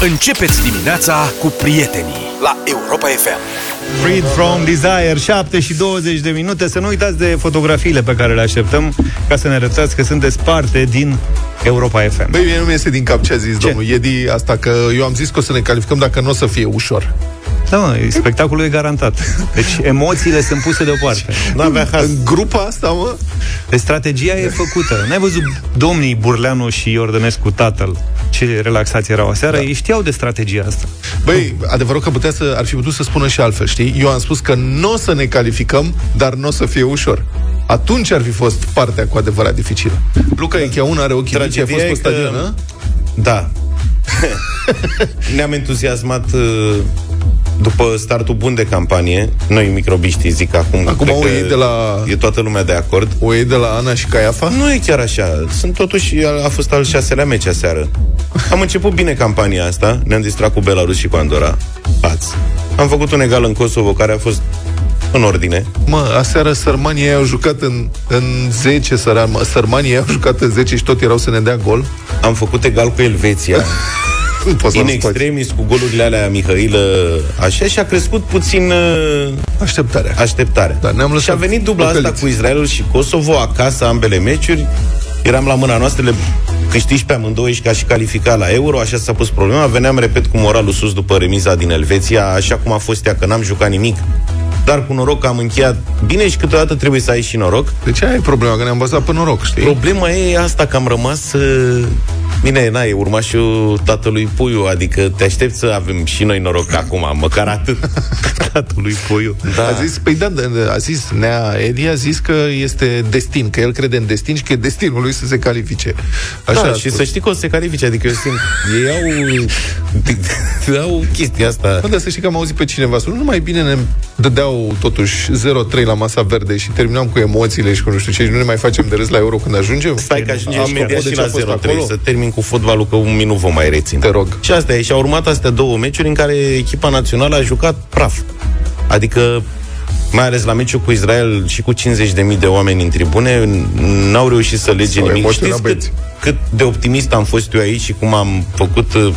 Începeți dimineața cu prietenii la Europa FM. Freed from Desire, 7 și 20 de minute. Să nu uitați de fotografiile pe care le așteptăm ca să ne arătați că sunteți parte din Europa FM. Băi, mie nu mi iese din cap ce a zis ce? domnul Iedi asta, că eu am zis că o să ne calificăm dacă nu o să fie ușor. Da, mă, spectacolul e garantat. Deci emoțiile sunt puse deoparte. Nu avea În grupa asta, mă? Deci strategia e făcută. N-ai văzut domnii Burleanu și Iordănescu tatăl ce relaxați erau aseară, da. ei știau de strategia asta. Băi, adevărul că putea să, ar fi putut să spună și altfel, știi? Eu am spus că nu o să ne calificăm, dar nu o să fie ușor. Atunci ar fi fost partea cu adevărat dificilă. Luca Echeaun are ochii mici, ai fost pe stadion, că... Da. Ne-am entuziasmat uh, după startul bun de campanie, noi microbiștii zic acum, acum o iei de la... e toată lumea de acord. O iei de la Ana și Caiafa? Nu e chiar așa. Sunt totuși, a fost al șaselea meci aseară. Am început bine campania asta, ne-am distrat cu Belarus și cu Andorra. Pați. Am făcut un egal în Kosovo, care a fost în ordine. Mă, aseară sărmanii au jucat în, în 10, săran, mă, sărmanii au jucat în 10 și tot erau să ne dea gol. Am făcut egal cu Elveția. în extremis cu golurile alea Mihailă așa și a crescut puțin uh, așteptarea. așteptarea. Da, ne-am și a venit dubla asta cu Israelul și Kosovo acasă, ambele meciuri. Eram la mâna noastră, le câștigi pe amândoi și ca și calificat la Euro, așa s-a pus problema. Veneam, repet, cu moralul sus după remiza din Elveția, așa cum a fost ea, că n-am jucat nimic dar cu noroc am încheiat bine și câteodată trebuie să ai și noroc. De ce ai problema? Că ne-am bazat pe noroc, știi? Problema e asta, că am rămas uh, Bine, n-ai urmașul tatălui Puiu, adică te aștept să avem și noi noroc acum, măcar atât. tatălui Puiu. Da. A zis, păi da, a zis, Nea Edi a zis că este destin, că el crede în destin și că e destinul lui să se califice. Așa da, și să știi că o să se califice, adică eu simt, ei au, au chestia asta. Bă, dar să știi că am auzit pe cineva, nu mai bine ne dădeau totuși 0-3 la masa verde și terminam cu emoțiile și cu nu știu ce, și nu ne mai facem de râs la euro când ajungem? Stai că ajungem imediat și la 0-3, să termin cu fotbalul, că un minut vă mai rețin. Te rog. Și asta e. Și au urmat astea două meciuri în care echipa națională a jucat praf. Adică mai ales la meciul cu Israel și cu 50.000 de oameni în tribune, n-au reușit să lege nimic. Știți cât, cât de optimist am fost eu aici și cum am făcut uh,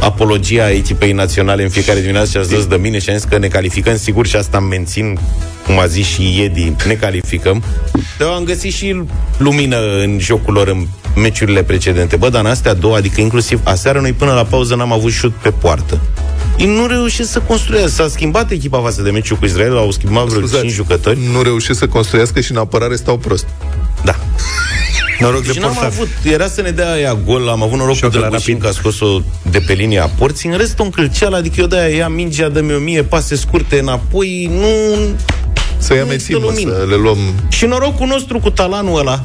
apologia echipei naționale în fiecare dimineață și a zis de mine și am zis că ne calificăm sigur și asta mențin, cum a zis și Iedi, ne calificăm. Dar am găsit și lumină în jocul lor în meciurile precedente. Bă, dar în astea două, adică inclusiv aseară, noi până la pauză n-am avut șut pe poartă. Ei nu reușesc să construiască. S-a schimbat echipa față de meciul cu Israel, au schimbat vreo 5 jucători. Nu reușesc să construiască și în apărare stau prost. Da. Noroc și de n-am avut, era să ne dea ea gol, am avut noroc cu Drăgușin că a scos-o de pe linia porții, în rest un câlceal, adică eu de-aia ia mingea, dă-mi o mie, pase scurte înapoi, nu... Să ia mețin, să le luăm... Și norocul nostru cu talanul ăla,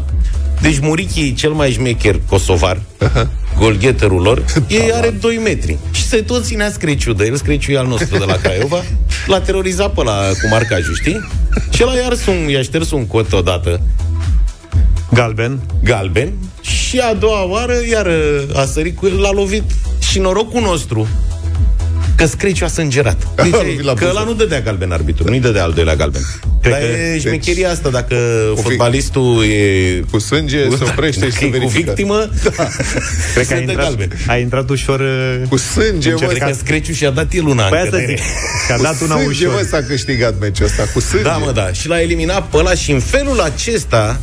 deci Murichi e cel mai șmecher kosovar, uh-huh. golgheterul lor, ei are 2 metri. Și se tot ținea Screciu de el, Screciu e al nostru de la Craiova, l-a terorizat pe la cu marcajul, știi? Și el a ars un, i-a șters un cot odată. Galben. Galben. Și a doua oară, iar a sărit cu el, l-a lovit. Și norocul nostru, că Screciu a sângerat. Deci, că ăla nu dădea galben arbitru, nu-i dădea al doilea galben. Cred Dar că, e șmecheria deci, asta, dacă cu fotbalistul e... Cu sânge, cu, se oprește și se verifică. Cu victimă, da. Cred că a intrat, galben. a intrat ușor... Uh, cu sânge, mă. Cred că Screciu și-a dat el una. Păi asta zic, că a dat una sânge, ușor. Mă, s-a câștigat meciul ăsta, cu sânge. Da, mă, da. Și l-a eliminat pe ăla și în felul acesta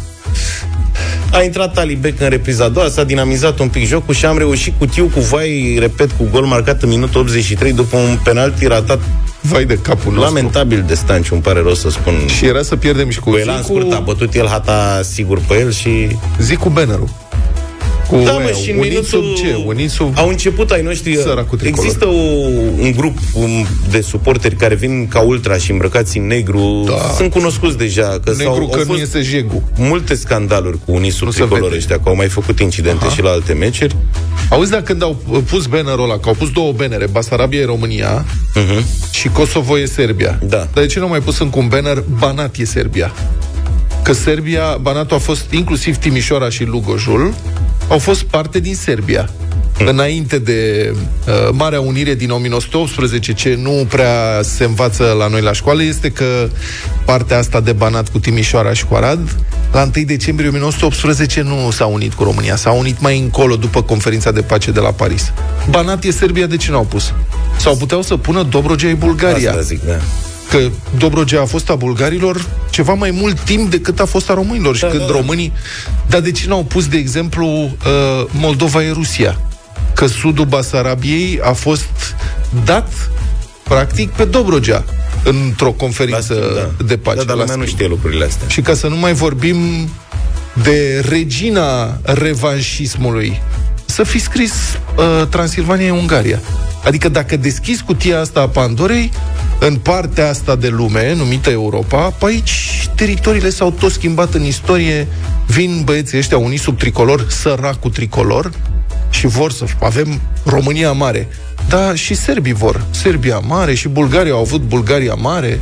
a intrat Talibek în repriza a doua, s-a dinamizat un pic jocul și am reușit cu tiu cu vai, repet, cu gol marcat în minutul 83 după un penalti ratat Vai de capul nostru. Lamentabil de Stanciu, îmi pare rău să spun. Și era să pierdem și cu... Cu el în scurt, a bătut el hata sigur pe el și... Zic cu bannerul. Cu da, mă, și în minutul... ce? Unit sub... Au început ai noștri... Există o, un grup um, de suporteri care vin ca ultra și îmbrăcați în negru. Da. Sunt cunoscuți deja. Că negru sau, că nu este jegu. Multe scandaluri cu unii sub tricolor ăștia, că au mai făcut incidente Aha. și la alte meciuri. Auzi, dacă când au pus bannerul ăla, că au pus două bannere, Basarabia e România uh-huh. și Kosovo e Serbia. Da. Dar de ce nu mai pus încă un banner Banat e Serbia? Că Serbia, Banatul a fost inclusiv Timișoara și Lugojul, au fost parte din Serbia. Hmm. Înainte de uh, Marea Unire din 1918, ce nu prea se învață la noi la școală, este că partea asta de Banat cu Timișoara și cu Arad la 1 decembrie 1918 nu s-a unit cu România, s-a unit mai încolo după conferința de pace de la Paris. Banat e Serbia, de ce n-au pus? Sau puteau să pună Dobrogea e Bulgaria. Asta zic, da. Că Dobrogea a fost a bulgarilor ceva mai mult timp decât a fost a românilor. Da, și când da, da. românii... Dar de ce n-au pus, de exemplu, uh, Moldova e Rusia? Că sudul Basarabiei a fost dat practic pe Dobrogea într-o conferință Lastim, da. de pace. Da, dar lumea nu știe lucrurile astea. Și ca să nu mai vorbim de regina revanșismului, să fi scris uh, Transilvania Ungaria. Adică dacă deschizi cutia asta a Pandorei, în partea asta de lume, numită Europa, pe aici teritoriile s-au tot schimbat în istorie, vin băieții ăștia uniți sub tricolor, săracul tricolor, și vor să avem România mare. Dar și serbii vor. Serbia mare și Bulgaria au avut Bulgaria mare.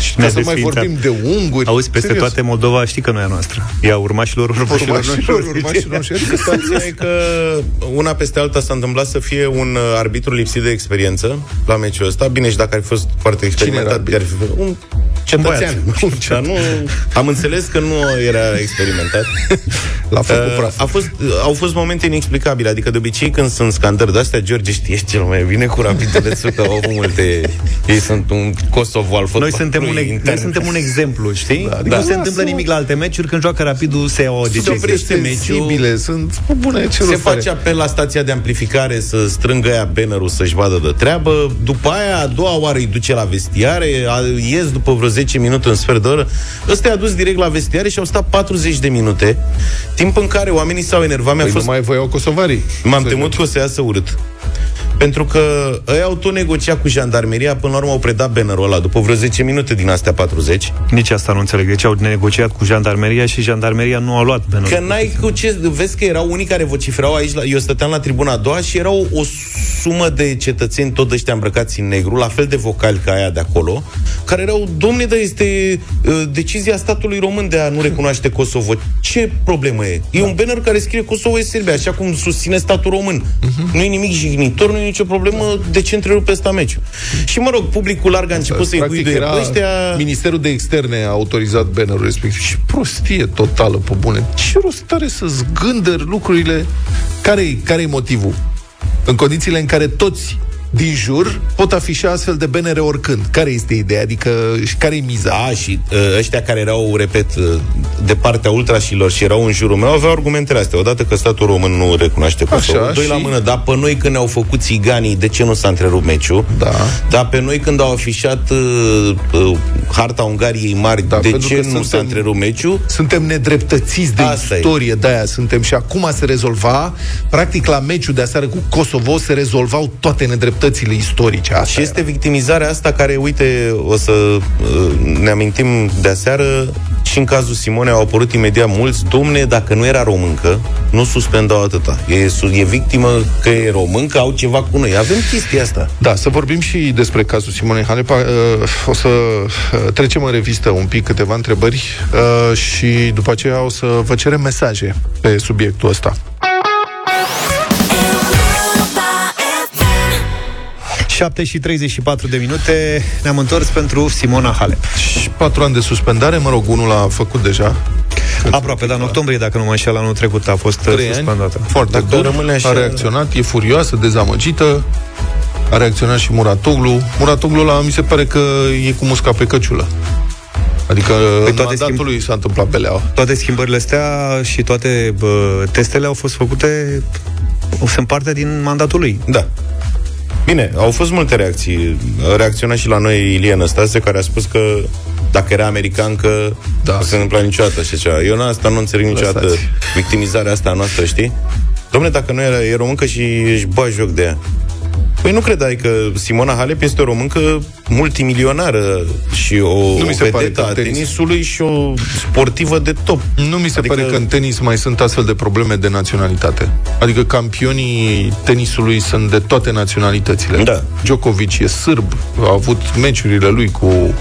Și ca să mai vorbim de unguri. Auzi, peste serios. toate Moldova știi că nu e a noastră. E a urmașilor urmașilor, urmașilor, urmașilor noștri. Situația e că una peste alta s-a întâmplat să fie un uh, arbitru lipsit de experiență la meciul ăsta. Bine, și dacă ar fi fost foarte experimentat, ar fi fost un cetățean. Un Dar nu, am înțeles că nu era experimentat. L-a făcut uh, praf. A fost, au fost momente inexplicabile, adică de obicei când sunt scandări de astea, George știe cel mai bine cu rapidele că au avut multe... Ei sunt un Kosovo al Noi suntem un, noi suntem un exemplu, știi? Da, adică da. nu se da, întâmplă nimic la alte meciuri, când joacă rapidul se ia o decizie. Se oprește meciul. Sunt bune, ce se face apel la stația de amplificare să strângă aia bannerul să-și vadă de treabă. După aia, a doua oară îi duce la vestiare, ies după vreo 10 minute, în sfert de oră. Ăsta i-a dus direct la vestiare și au stat 40 de minute, timp în care oamenii s-au enervat. Mi-a păi fost... nu mai voiau kosovarii. M-am temut că o să iasă urât. Pentru că ei au tot negociat cu jandarmeria, până la urmă au predat bannerul ăla, după vreo 10 minute din astea 40. Nici asta nu înțeleg. Deci au negociat cu jandarmeria și jandarmeria nu a luat bannerul. Că n-ai cu ce... Vezi că erau unii care vociferau aici, la, eu stăteam la tribuna a doua și erau o sumă de cetățeni, tot ăștia îmbrăcați în negru, la fel de vocali ca aia de acolo, care erau, domne, dar este uh, decizia statului român de a nu recunoaște Kosovo. Ce problemă e? E da. un banner care scrie Kosovo e Serbia, așa cum susține statul român. Uh-huh. Nu e nimic jignitor, nu e nicio problemă de ce întrerupe ăsta meciul. Și mă rog, publicul larg a început să-i guiduie pe ăștia. Ministerul de Externe a autorizat bannerul respectiv. Și prostie totală, pe bune. Ce rost are să zgândări lucrurile? Care-i, care-i motivul? În condițiile în care toți din jur pot afișa astfel de benere oricând. Care este ideea? Adică, care e miza? A, și uh, ăștia care erau, repet, uh, de partea ultrașilor și erau în jurul meu, aveau argumentele astea. Odată că statul român nu recunoaște Kosovo, Așa, doi și... la mână, dar pe noi când ne-au făcut țiganii, de ce nu s-a întrerupt meciul? Da. Dar pe noi când au afișat uh, uh, harta Ungariei mari, da, de ce nu suntem, s-a întrerupt meciul? Suntem nedreptățiți de Asta istorie, de aia suntem și acum se rezolva, practic la meciul de aseară cu Kosovo se rezolvau toate nedreptățile nedreptățile istorice. Asta și este victimizarea asta care, uite, o să uh, ne amintim de aseară, și în cazul Simone au apărut imediat mulți, domne, dacă nu era româncă, nu suspendau atâta. E, e victimă că e româncă, au ceva cu noi. Avem chestia asta. Da, să vorbim și despre cazul Simone Halepa. Uh, o să uh, trecem în revistă un pic câteva întrebări și după aceea o să vă cerem mesaje pe subiectul ăsta. 7 și 34 de minute ne-am întors pentru Simona Halep. Și 4 ani de suspendare, mă rog, unul l-a făcut deja. Aproape, dar în octombrie, dacă nu mă înșel, anul trecut a fost uh, suspendată. Ani, foarte dacă dur, așa... a reacționat, e furioasă, dezamăgită, a reacționat și Muratoglu. Muratoglu la mi se pare că e cu musca pe căciulă. Adică păi toate schimb... lui s-a întâmplat beleaua. Toate schimbările astea și toate bă, testele au fost făcute sunt parte din mandatul lui. Da. Bine, au fost multe reacții. A reacționat și la noi Ilie Năstase, care a spus că dacă era american, că da. nu se întâmpla niciodată și ceva. Eu asta nu înțeleg niciodată Lăsați. victimizarea asta noastră, știi? Domnule, dacă nu era, e româncă și își bagi joc de ea. Păi nu credeai că Simona Halep este o româncă multimilionară și o, nu mi se o pare a tenisului și o sportivă de top. Nu mi se adică... pare că în tenis mai sunt astfel de probleme de naționalitate. Adică campionii tenisului sunt de toate naționalitățile. Da. Djokovic e sârb, a avut meciurile lui cu, uh,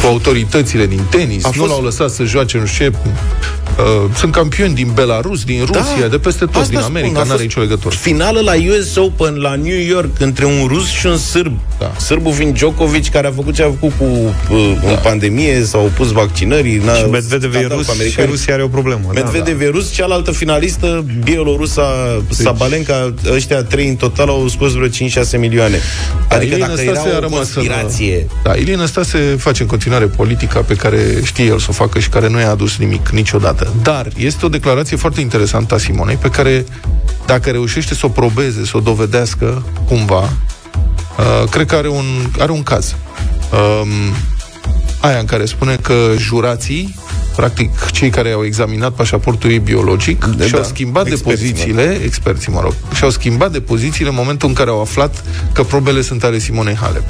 cu autoritățile din tenis, a nu fost... l-au lăsat să joace, nu știu Uh, sunt campioni din Belarus, din Rusia, da, de peste tot, din America, nu are nicio legătură. Finală la US Open la New York între un rus și un sârb. Da. Sârbul fiind Djokovic, care a făcut ce a făcut cu uh, da. în pandemie, s-au opus vaccinării. Și Medvedev e rus și Rusia are o problemă. Da, Medvedev da, da. e rus, cealaltă finalistă, bielorusa deci. Sabalenka, ăștia trei în total au scos vreo 5-6 milioane. Da, adică Ilin dacă era o conspirație... În, da, Ilin se face în continuare politica pe care știe el să o facă și care nu i-a adus nimic niciodată. Dar este o declarație foarte interesantă a Simonei pe care, dacă reușește să o probeze, să o dovedească cumva, uh, cred că are un, are un caz. Um, aia în care spune că jurații practic cei care au examinat pașaportul ei biologic de, și-au da, schimbat de pozițiile, experții, mă rog, și-au schimbat de pozițiile în momentul în care au aflat că probele sunt ale Simonei Halep.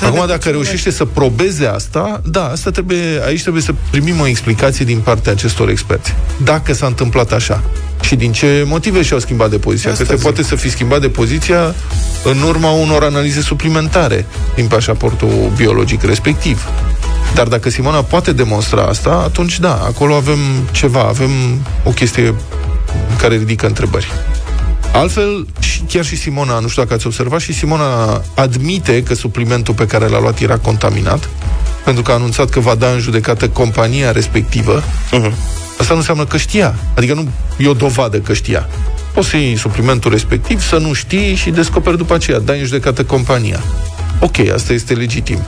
Da, Acum, dacă reușește să probeze asta, da, asta trebuie, aici trebuie să primim o explicație din partea acestor experți. Dacă s-a întâmplat așa și din ce motive și-au schimbat de poziția. Asta Cred că poate să fi schimbat de poziția în urma unor analize suplimentare din pașaportul biologic respectiv. Dar dacă Simona poate demonstra asta, atunci da, acolo avem ceva, avem o chestie care ridică întrebări. Altfel, chiar și Simona, nu știu dacă ați observat, și Simona admite că suplimentul pe care l-a luat era contaminat, pentru că a anunțat că va da în judecată compania respectivă. Uh-huh. Asta nu înseamnă că știa. Adică nu e o dovadă că știa. Poți să iei suplimentul respectiv, să nu știi și descoperi după aceea. Dai în judecată compania. Ok, asta este legitim.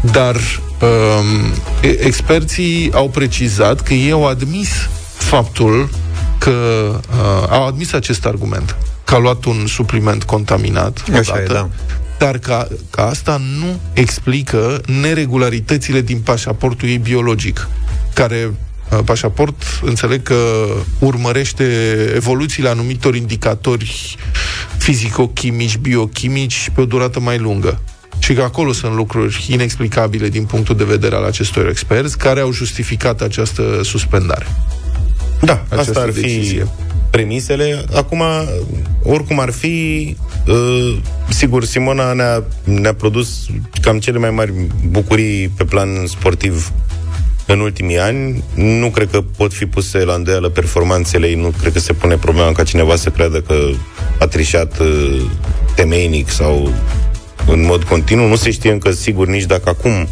Dar um, experții au precizat că ei au admis faptul că uh, au admis acest argument, că a luat un supliment contaminat Așa odată, e, da. dar că, că asta nu explică neregularitățile din pașaportul ei biologic, care uh, pașaport, înțeleg că urmărește evoluțiile anumitor indicatori fizico-chimici, biochimici pe o durată mai lungă și că acolo sunt lucruri inexplicabile din punctul de vedere al acestor experți care au justificat această suspendare. Da, asta ar decizie. fi premisele. Acum, oricum ar fi, uh, sigur, Simona ne-a, ne-a produs cam cele mai mari bucurii pe plan sportiv în ultimii ani. Nu cred că pot fi puse la îndoială performanțele ei, nu cred că se pune problema ca cineva să creadă că a trișat uh, temeinic sau în mod continuu. Nu se știe încă sigur nici dacă acum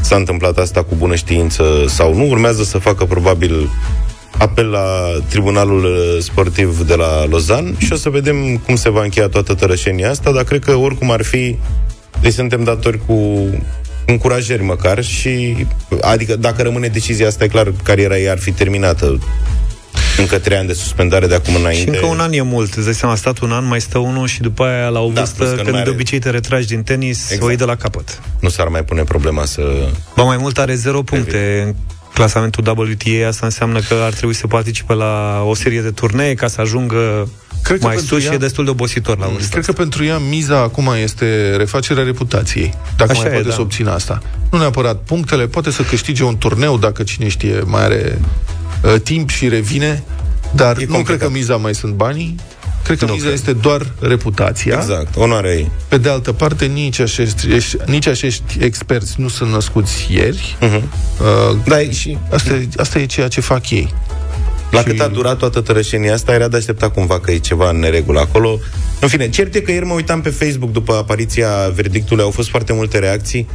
s-a întâmplat asta cu bună știință sau nu. Urmează să facă probabil apel la Tribunalul uh, Sportiv de la Lozan și o să vedem cum se va încheia toată tărășenia asta, dar cred că oricum ar fi, deci suntem datori cu încurajări măcar și, adică dacă rămâne decizia asta, e clar, cariera ei ar fi terminată încă trei ani de suspendare de acum înainte. Și încă un an e mult. Îți dai seama, a stat un an, mai stă unul și după aia la o da, vârstă, când are... de obicei te retragi din tenis, exact. o iei de la capăt. Nu s-ar mai pune problema să... Ba mai mult are zero puncte în clasamentul WTA, asta înseamnă că ar trebui să participe la o serie de turnee ca să ajungă Cred mai sus ea, și e destul de obositor la vârstă. Cred că pentru ea miza acum este refacerea reputației, dacă Așa mai e, poate da. să obțină asta. Nu neapărat punctele, poate să câștige un turneu, dacă cine știe mai are uh, timp și revine, dar e nu complicat. cred că miza mai sunt banii, Cred că nu miza cred. este doar reputația. Exact, onoarea ei. Pe de altă parte, nici acești, nici acești experți nu sunt născuți ieri. Uh-huh. Uh, da, și... asta, asta e ceea ce fac ei. La și... cât a durat toată tărășenia asta, era de aștepta cumva că e ceva în neregulă acolo. În fine, cert e că ieri mă uitam pe Facebook după apariția verdictului, au fost foarte multe reacții.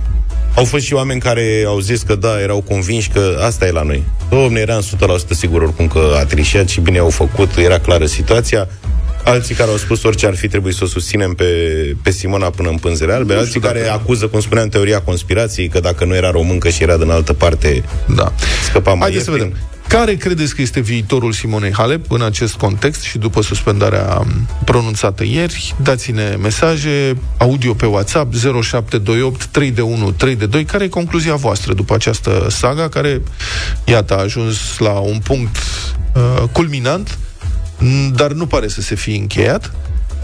Au fost și oameni care au zis că da, erau convinși că asta e la noi. Domne, eram 100% sigur oricum că a trișat și bine au făcut, era clară situația. Alții care au spus orice ar fi trebuit să o susținem pe, pe Simona până în pânzele albe, alții care dacă... acuză, cum spuneam, teoria conspirației, că dacă nu era româncă și era din altă parte, da. scăpa mai Haideți să vedem. Care credeți că este viitorul Simonei Halep în acest context și după suspendarea pronunțată ieri? Dați-ne mesaje, audio pe WhatsApp 0728 3 de 1 3 de 2. Care e concluzia voastră după această saga care, iată, a ajuns la un punct uh, culminant, dar nu pare să se fi încheiat?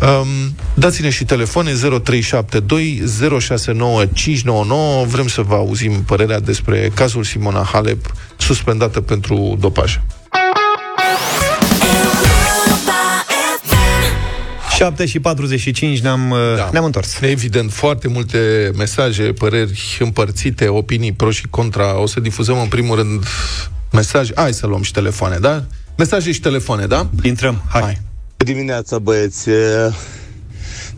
Um, dați-ne și telefoane 0372 069599. Vrem să vă auzim părerea despre cazul Simona Halep suspendată pentru dopaj. 7 și 45 ne-am, da. ne-am întors. Evident, foarte multe mesaje, păreri împărțite, opinii pro și contra. O să difuzăm în primul rând Mesaj, hai să luăm și telefoane, da? Mesaje și telefoane, da? Intrăm, hai. hai. Dimineața, băieți.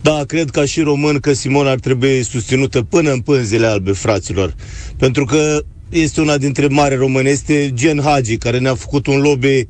Da, cred ca și român că Simon ar trebui susținută până în pânzele albe, fraților. Pentru că este una dintre mari români, este Gen Hagi, care ne-a făcut un lobby,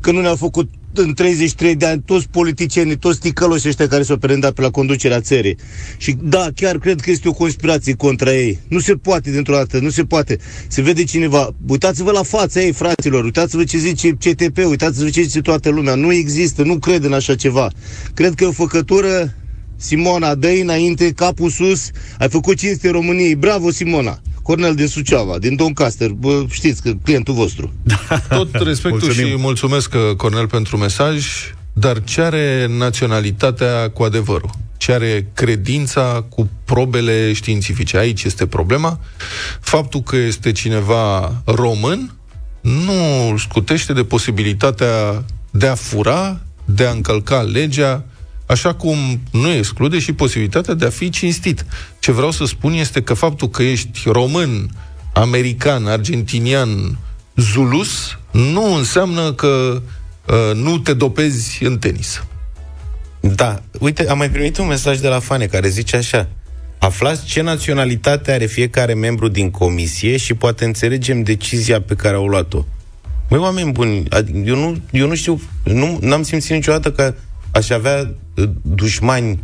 că nu ne-a făcut în 33 de ani toți politicienii, toți ticăloși ăștia care s-au prendat pe la conducerea țării. Și da, chiar cred că este o conspirație contra ei. Nu se poate dintr-o dată, nu se poate. Se vede cineva. Uitați-vă la fața ei, fraților, uitați-vă ce zice CTP, uitați-vă ce zice toată lumea. Nu există, nu cred în așa ceva. Cred că e o făcătură Simona, dă înainte, capul sus, ai făcut cinste României. Bravo, Simona! Cornel din Suceava, din Doncaster, bă, știți că clientul vostru. Tot respectul Mulțumim. și mulțumesc, uh, Cornel, pentru mesaj, dar ce are naționalitatea cu adevărul? Ce are credința cu probele științifice? Aici este problema. Faptul că este cineva român nu scutește de posibilitatea de a fura, de a încălca legea, Așa cum nu exclude și posibilitatea de a fi cinstit. Ce vreau să spun este că faptul că ești român, american, argentinian, zulus, nu înseamnă că uh, nu te dopezi în tenis. Da, uite, am mai primit un mesaj de la Fane care zice așa Aflați ce naționalitate are fiecare membru din comisie și poate înțelegem decizia pe care au luat-o. Măi, oameni buni, eu nu, eu nu știu, nu am simțit niciodată că aș avea uh, dușmani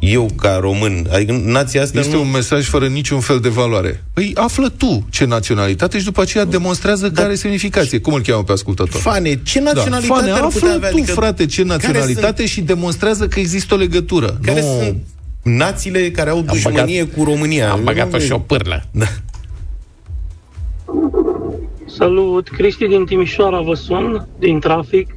eu ca român, adică nația asta Este nu... un mesaj fără niciun fel de valoare. Păi află tu ce naționalitate și după aceea demonstrează da. care e semnificație. Cum îl cheamă pe ascultător? Fane, ce da. naționalitate da. Fane, ar putea avea? tu, adică frate, ce naționalitate sunt... și demonstrează că există o legătură. Care nu... sunt națiile care au dușmănie băgat, cu România? Am băgat-o și o pârlă. Da. Salut, Cristi din Timișoara vă sun, din trafic.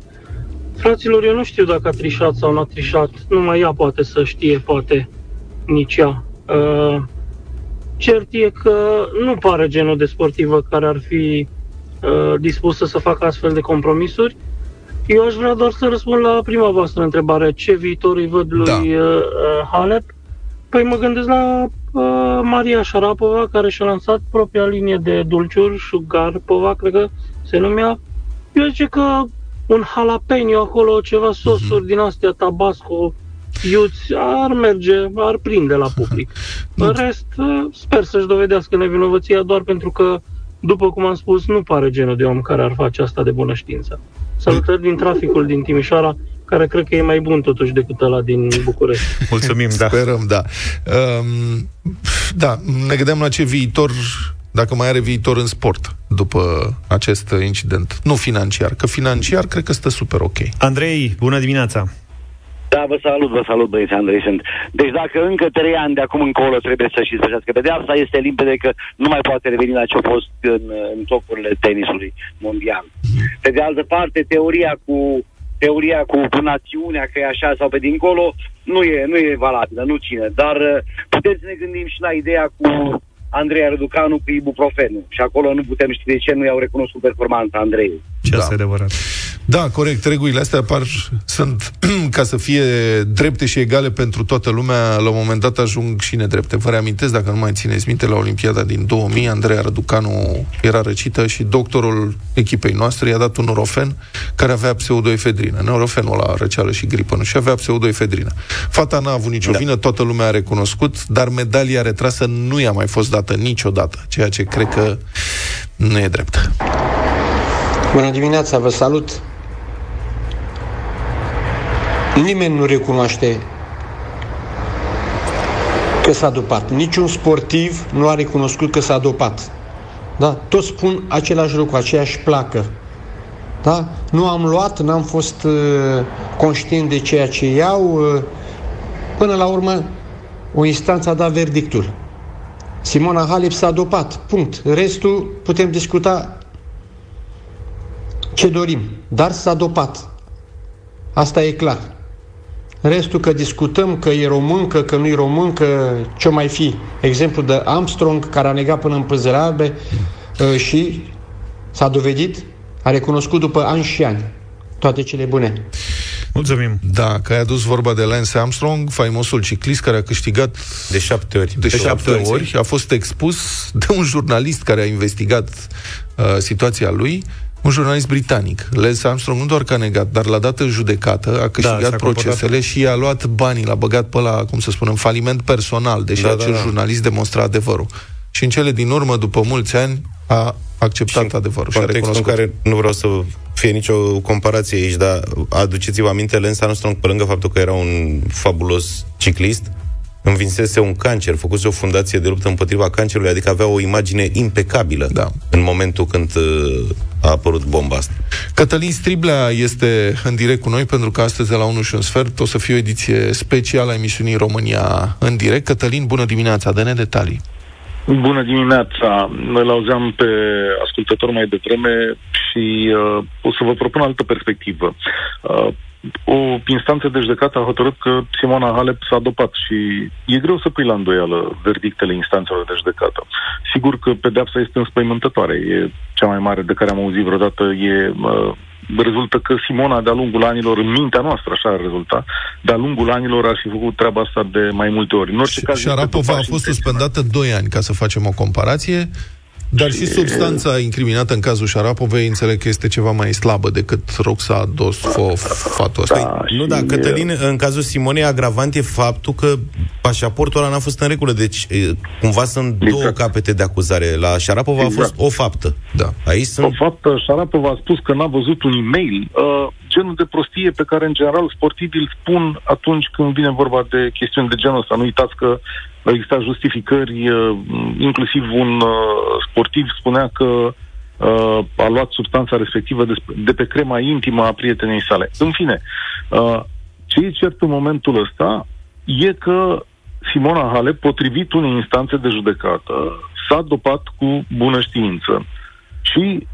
Fraților, eu nu știu dacă a trișat sau nu a trișat. Numai ea poate să știe, poate nici ea. Uh, cert e că nu pare genul de sportivă care ar fi uh, dispusă să facă astfel de compromisuri. Eu aș vrea doar să răspund la prima voastră întrebare. Ce viitor îi văd lui da. uh, uh Halep? Păi mă gândesc la uh, Maria Șarapova, care și-a lansat propria linie de dulciuri, Sugarpova, cred că se numea. Eu zice că un jalapeno acolo, ceva sosuri mm-hmm. din astea, tabasco, iuți, ar merge, ar prinde la public. În rest, sper să-și dovedească nevinovăția doar pentru că, după cum am spus, nu pare genul de om care ar face asta de bună știință. Salutări din traficul din Timișoara, care cred că e mai bun totuși decât ăla din București. Mulțumim, da. Sperăm, da. Um, da, ne gândeam la ce viitor dacă mai are viitor în sport după acest incident. Nu financiar, că financiar cred că stă super ok. Andrei, bună dimineața! Da, vă salut, vă salut, băieți, Andrei sunt. Deci dacă încă trei ani de acum încolo trebuie să-și sfârșească pedeapsa, este limpede că nu mai poate reveni la ce a fost în, în tocurile tenisului mondial. Pe de altă parte, teoria cu teoria cu națiunea că e așa sau pe dincolo nu e, nu e valabilă, nu cine. Dar putem să ne gândim și la ideea cu Andrei Răducanu cu ibuprofenul. Și acolo nu putem ști de ce nu i-au recunoscut performanța Andrei. Ce da. este adevărat. Da, corect. Regulile astea par, sunt ca să fie drepte și egale pentru toată lumea, la un moment dat ajung și nedrepte. Vă reamintesc, dacă nu mai țineți minte, la Olimpiada din 2000, Andreea Răducanu era răcită și doctorul echipei noastre i-a dat un norofen care avea pseudoefedrină. Neurofenul la răceală și gripă, nu? Și avea pseudoefedrină. Fata n-a avut nicio da. vină, toată lumea a recunoscut, dar medalia retrasă nu i-a mai fost dată niciodată, ceea ce cred că nu e drept. Bună dimineața, vă salut! Nimeni nu recunoaște că s-a dopat. Niciun sportiv nu a recunoscut că s-a dopat. Da? Toți spun același lucru, aceeași placă. Da? Nu am luat, n-am fost uh, conștient de ceea ce iau. Uh, până la urmă, o instanță a dat verdictul. Simona Halep s-a dopat. Punct. Restul putem discuta ce dorim, dar s-a dopat. Asta e clar. Restul că discutăm că e româncă, că nu e româncă, ce mai fi. Exemplu de Armstrong, care a negat până în pânzele albe uh, și s-a dovedit, a recunoscut după ani și ani toate cele bune. Mulțumim. Da, că ai adus vorba de Lance Armstrong, faimosul ciclist care a câștigat de șapte ori. De, de șapte, șapte ori. ori. A fost expus de un jurnalist care a investigat uh, situația lui un jurnalist britanic. Lance Armstrong nu doar că a negat, dar l-a dat în judecată, a câștigat da, procesele și i-a luat banii, l-a băgat pe la, cum să spunem, faliment personal, deși da, acel da, da. jurnalist demonstra adevărul. Și în cele din urmă, după mulți ani, a acceptat și adevărul. Și contextul în care nu vreau să fie nicio comparație aici, dar aduceți-vă aminte, Lance Armstrong, pe lângă faptul că era un fabulos ciclist, învinsese un cancer, făcuse o fundație de luptă împotriva cancerului, adică avea o imagine impecabilă da. în momentul când uh, a apărut bomba asta. Cătălin Striblea este în direct cu noi, pentru că astăzi de la 1 și un sfert o să fie o ediție specială a emisiunii România în direct. Cătălin, bună dimineața, dă-ne detalii. Bună dimineața! Îl auzeam pe ascultător mai devreme și uh, o să vă propun altă perspectivă. Uh, o instanță de judecată a hotărât că Simona Halep s-a dopat și e greu să pui la îndoială verdictele instanțelor de judecată. Sigur că pedeapsa este înspăimântătoare, e cea mai mare de care am auzit vreodată, e uh, rezultă că Simona de-a lungul anilor, în mintea noastră așa ar rezulta, de-a lungul anilor ar fi făcut treaba asta de mai multe ori. În orice caz, Șarapova a fost suspendată 2 ani, ca să facem o comparație. Dar și substanța incriminată în cazul Șarapovei înțeleg că este ceva mai slabă decât roxa fatul ăsta. Da, nu, da, Cătălin, în cazul Simonei, agravant e faptul că pașaportul ăla n-a fost în regulă, deci cumva sunt exact. două capete de acuzare. La Șarapova exact. a fost o faptă. Da. Aici sunt... O faptă, Șarapova a spus că n-a văzut un e-mail, uh, genul de prostie pe care, în general, sportivii îl spun atunci când vine vorba de chestiuni de genul ăsta. Nu uitați că au existat justificări, uh, inclusiv un uh, sportiv spunea că uh, a luat substanța respectivă de pe crema intimă a prietenei sale. În fine, ce e cert în momentul ăsta e că Simona Halep, potrivit unei instanțe de judecată, s-a dopat cu bună știință. Și,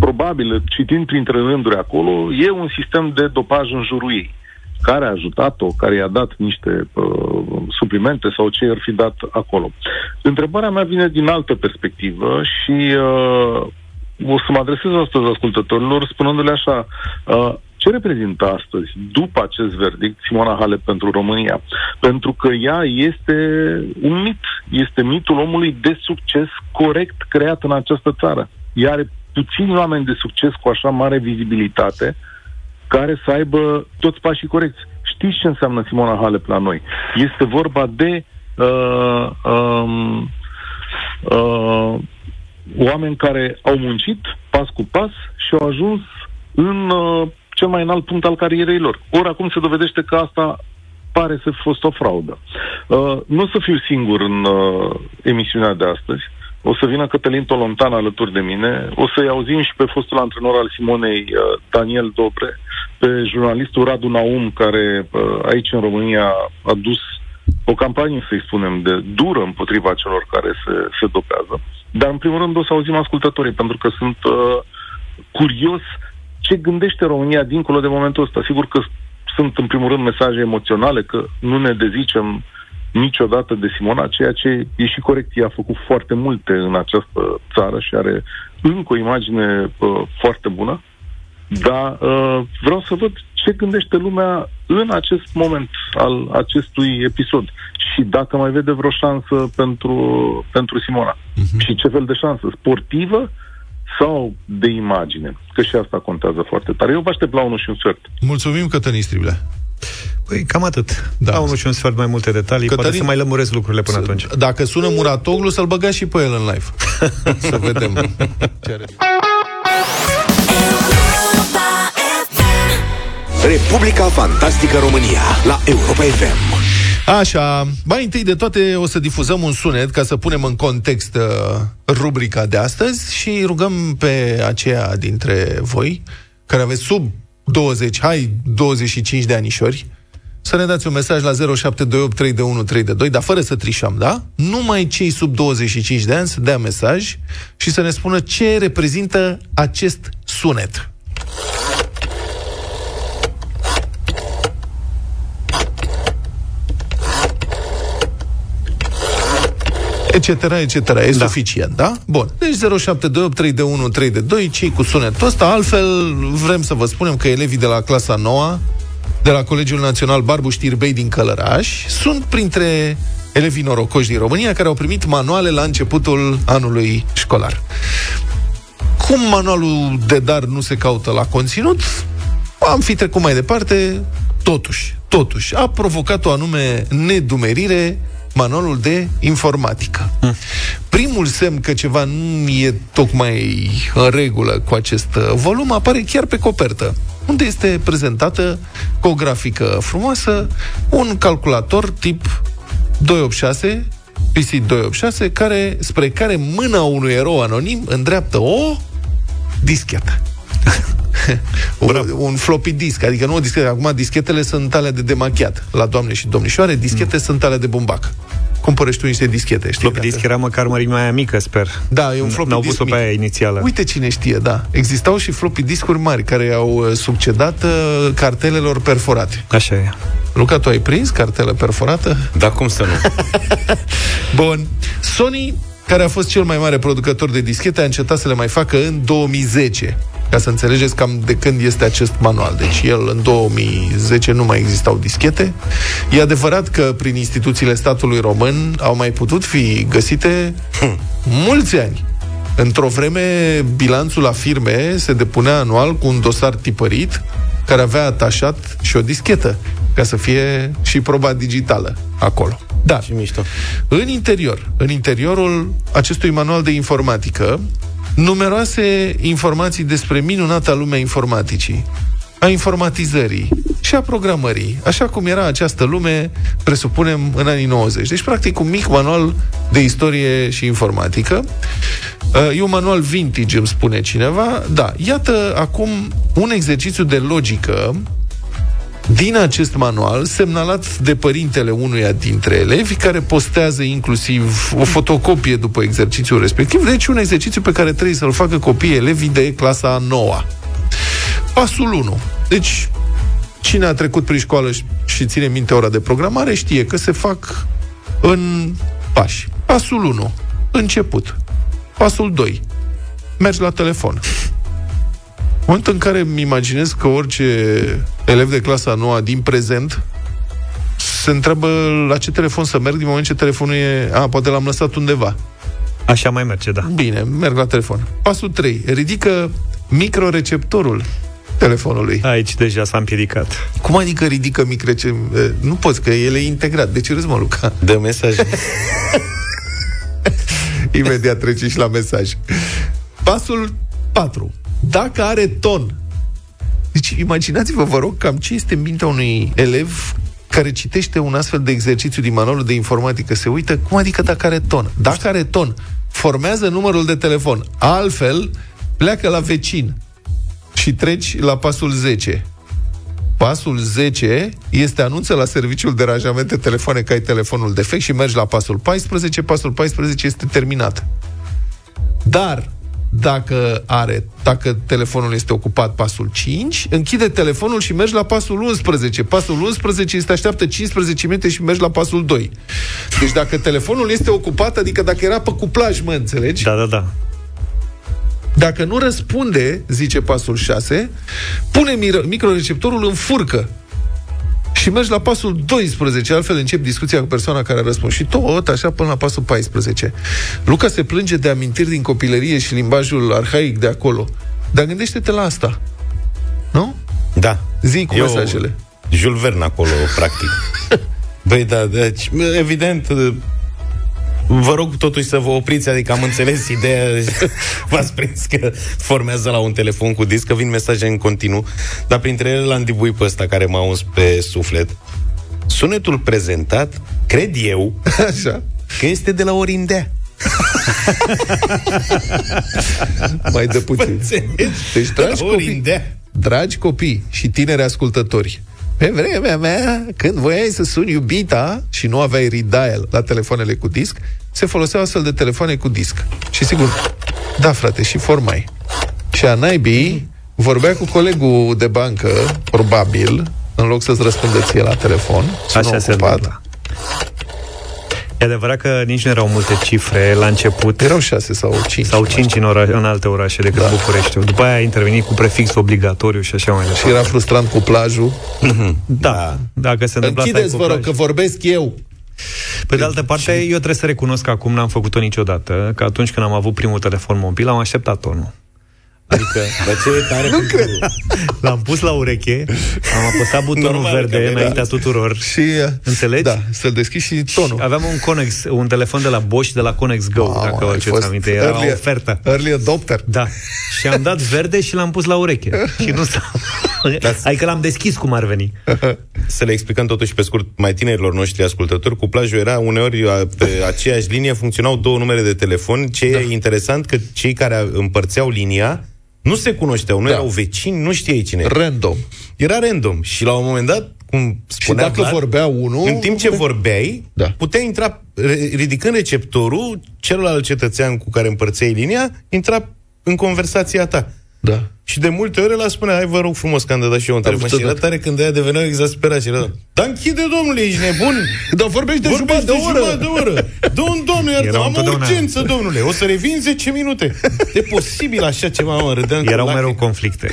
probabil, citind printre rânduri acolo, e un sistem de dopaj în jurul ei care a ajutat-o, care i-a dat niște uh, suplimente sau ce ar fi dat acolo. Întrebarea mea vine din altă perspectivă și uh, o să mă adresez astăzi ascultătorilor spunându-le așa, uh, ce reprezintă astăzi, după acest verdict, Simona Halep pentru România? Pentru că ea este un mit, este mitul omului de succes corect creat în această țară. Ea are puțini oameni de succes cu așa mare vizibilitate uh, care să aibă toți pașii corecți. Știți ce înseamnă Simona Halep la noi? Este vorba de uh, um, uh, oameni care au muncit pas cu pas și au ajuns în uh, cel mai înalt punct al carierei lor. Ori acum se dovedește că asta pare să fi fost o fraudă. Uh, nu o să fiu singur în uh, emisiunea de astăzi. O să vină Cătălin Tolontan alături de mine. O să-i auzim și pe fostul antrenor al Simonei, uh, Daniel Dobre, pe jurnalistul Radu Naum, care uh, aici în România a dus o campanie, să-i spunem, de dură împotriva celor care se, se dopează. Dar, în primul rând, o să auzim ascultătorii, pentru că sunt uh, curios ce gândește România dincolo de momentul ăsta. Sigur că sunt, în primul rând, mesaje emoționale, că nu ne dezicem niciodată de Simona, ceea ce e și corect. Ea a făcut foarte multe în această țară și are încă o imagine uh, foarte bună. Dar uh, vreau să văd ce gândește lumea în acest moment al acestui episod și dacă mai vede vreo șansă pentru, pentru Simona. Uh-huh. Și ce fel de șansă? Sportivă sau de imagine? Că și asta contează foarte tare. Eu vă aștept la unul și un sfert. Mulțumim, Cătălin Striblea. Păi cam atât. Da. La unul și un sfert mai multe detalii, Cătălin, poate să mai lămuresc lucrurile până atunci. Dacă sună Muratoglu, să-l băgați și pe el în live. să vedem ce are. Republica Fantastică România la Europa FM. Așa, mai întâi de toate o să difuzăm un sunet ca să punem în context uh, rubrica de astăzi și rugăm pe aceia dintre voi care aveți sub 20, hai, 25 de anișori, să ne dați un mesaj la 0728 dar fără să trișăm, da? Numai cei sub 25 de ani să dea mesaj și să ne spună ce reprezintă acest sunet. Etc., etc. E da. suficient, da? Bun. Deci 0728 3 de 2, cei cu sunetul ăsta. Altfel, vrem să vă spunem că elevii de la clasa 9 de la Colegiul Național Barbu Știrbei din Călăraș sunt printre elevii norocoși din România care au primit manuale la începutul anului școlar. Cum manualul de dar nu se caută la conținut, am fi trecut mai departe, totuși, totuși, a provocat o anume nedumerire manualul de informatică. Mm. Primul semn că ceva nu e tocmai în regulă cu acest uh, volum apare chiar pe copertă, unde este prezentată cu o grafică frumoasă un calculator tip 286 PC286, care, spre care mâna unui erou anonim îndreaptă o dischetă. un, un floppy disk, adică nu o dischetă. Acum dischetele sunt alea de demachiat. La doamne și domnișoare, dischete mm. sunt alea de bumbac cumpărăși tu niște dischete. Știi, floppy disk era măcar mărimea aia mică, sper. Da, e un floppy N-au disk pus-o pe aia inițială. Uite cine știe, da. Existau și floppy discuri mari care au uh, succedat uh, cartelelor perforate. Așa e. Luca, tu ai prins cartelă perforată? Da, cum să nu? Bun. Sony care a fost cel mai mare producător de dischete, a încetat să le mai facă în 2010 ca să înțelegeți cam de când este acest manual. Deci el în 2010 nu mai existau dischete. E adevărat că prin instituțiile statului român au mai putut fi găsite hm. mulți ani. Într-o vreme, bilanțul la firme se depunea anual cu un dosar tipărit care avea atașat și o dischetă, ca să fie și proba digitală acolo. Da. Și mișto. În interior, în interiorul acestui manual de informatică, numeroase informații despre minunata lumea informaticii, a informatizării și a programării, așa cum era această lume, presupunem, în anii 90. Deci, practic, un mic manual de istorie și informatică. Uh, e un manual vintage, îmi spune cineva. Da, iată acum un exercițiu de logică din acest manual, semnalat de părintele unuia dintre elevi, care postează inclusiv o fotocopie după exercițiul respectiv, deci un exercițiu pe care trebuie să-l facă copiii elevi de clasa 9 Pasul 1. Deci, cine a trecut prin școală și ține minte ora de programare, știe că se fac în pași. Pasul 1. Început. Pasul 2. Mergi la telefon moment în care îmi imaginez că orice elev de clasa noua din prezent se întreabă la ce telefon să merg din moment ce telefonul e... A, poate l-am lăsat undeva. Așa mai merge, da. Bine, merg la telefon. Pasul 3. Ridică microreceptorul telefonului. Aici deja s-a împiedicat. Cum adică ridică microreceptorul? Nu poți, că el e integrat. De ce râzi, mă, Luca? Dă mesaj. Imediat treci și la mesaj. Pasul 4 dacă are ton. Deci imaginați-vă, vă rog, cam ce este mintea unui elev care citește un astfel de exercițiu din manualul de informatică. Se uită, cum adică dacă are ton? Dacă are ton, formează numărul de telefon. Altfel, pleacă la vecin și treci la pasul 10. Pasul 10 este anunță la serviciul de aranjamente telefoane că ai telefonul defect și mergi la pasul 14. Pasul 14 este terminat. Dar dacă are, dacă telefonul este ocupat pasul 5, închide telefonul și mergi la pasul 11. Pasul 11 este așteaptă 15 minute și mergi la pasul 2. Deci dacă telefonul este ocupat, adică dacă era pe cuplaj, mă înțelegi? Da, da, da. Dacă nu răspunde, zice pasul 6, pune microreceptorul în furcă și mergi la pasul 12, altfel încep discuția cu persoana care a răspuns. Și tot așa până la pasul 14. Luca se plânge de amintiri din copilărie și limbajul arhaic de acolo. Dar gândește-te la asta. Nu? Da. Zi cu Eu, mesajele. Jules Verne acolo, practic. Băi, da, deci, evident, Vă rog totuși să vă opriți, adică am înțeles ideea, v-ați prins că formează la un telefon cu disc, că vin mesaje în continuu, dar printre ele l-am dibuit pe ăsta care m-a uns pe suflet. Sunetul prezentat, cred eu, Așa. că este de la Orindea. Mai de puțin. Deci, dragi copii, dragi copii și tineri ascultători, pe vremea mea, când voiai să suni iubita și nu aveai redial la telefoanele cu disc, se foloseau astfel de telefoane cu disc. Și sigur, da, frate, și formai. Și a naibii vorbea cu colegul de bancă, probabil, în loc să-ți răspundă ție la telefon. Așa se întâmplă. E adevărat că nici nu erau multe cifre la început. Erau șase sau cinci. Sau cinci în, oraș, în alte orașe decât da. București. După aia a intervenit cu prefix obligatoriu și așa mai departe. Și era frustrant cu plajul. Da, dacă se întâmplă Închideți, vă rog, că vorbesc eu. Pe de altă parte, eu trebuie să recunosc că acum n-am făcut-o niciodată, că atunci când am avut primul telefon mobil, am așteptat tonul. Adică, bă, ce tare nu cred. L-am pus la ureche, am apăsat butonul Normal, verde înaintea tuturor. Și, uh, Înțelegi? Da, să-l deschizi și tonul. Și aveam un Conex, un telefon de la Bosch, de la Conex Go, Mamă, dacă vă aduceți aminte. Era early, o ofertă. Early adopter. Da. Și am dat verde și l-am pus la ureche. și nu s-a... Adică l-am deschis cum ar veni. Să le explicăm totuși pe scurt mai tinerilor noștri ascultători, cu plajul era uneori pe aceeași linie funcționau două numere de telefon. Ce da. e interesant că cei care împărțeau linia nu se cunoșteau, nu da. erau vecini, nu știai cine Random. Era random. Și la un moment dat, cum spunea Și dacă Vlad, vorbea unul... În timp ce vorbeai, da. putea intra, ridicând receptorul, celălalt cetățean cu care împărțeai linia, intra în conversația ta. Da. Și de multe ori la spune, hai vă rog frumos că am dat și eu un telefon. Și era tare când aia deveneau exasperat și era, dar închide domnule, ești nebun? Dar vorbești de vorbești jumătate de, oră. de oră. Dă un domnule, iar am o urgență, domnule. O să revin 10 minute. E posibil așa ceva, mă, râdeam Erau mereu conflicte.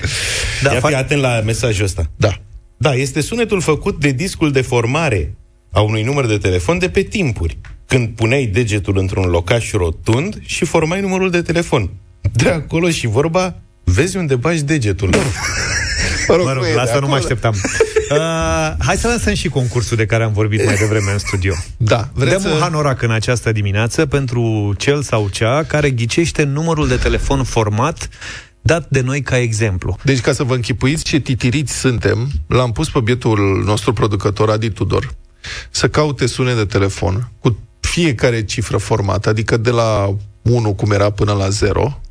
Da, Ia fi atent la mesajul ăsta. Da. Da, este sunetul făcut de discul de formare a unui număr de telefon de pe timpuri, când puneai degetul într-un locaș rotund și formai numărul de telefon. De acolo și vorba Vezi unde bagi degetul. mă rog, mă rog la asta nu mă așteptam. Uh, hai să lăsăm și concursul de care am vorbit mai devreme în studio. Da. Dăm să... un hanorac în această dimineață pentru cel sau cea care ghicește numărul de telefon format dat de noi ca exemplu. Deci, ca să vă închipuiți ce titiriți suntem, l-am pus pe bietul nostru producător, Adi Tudor, să caute sune de telefon cu fiecare cifră formată, adică de la 1 cum era până la 0,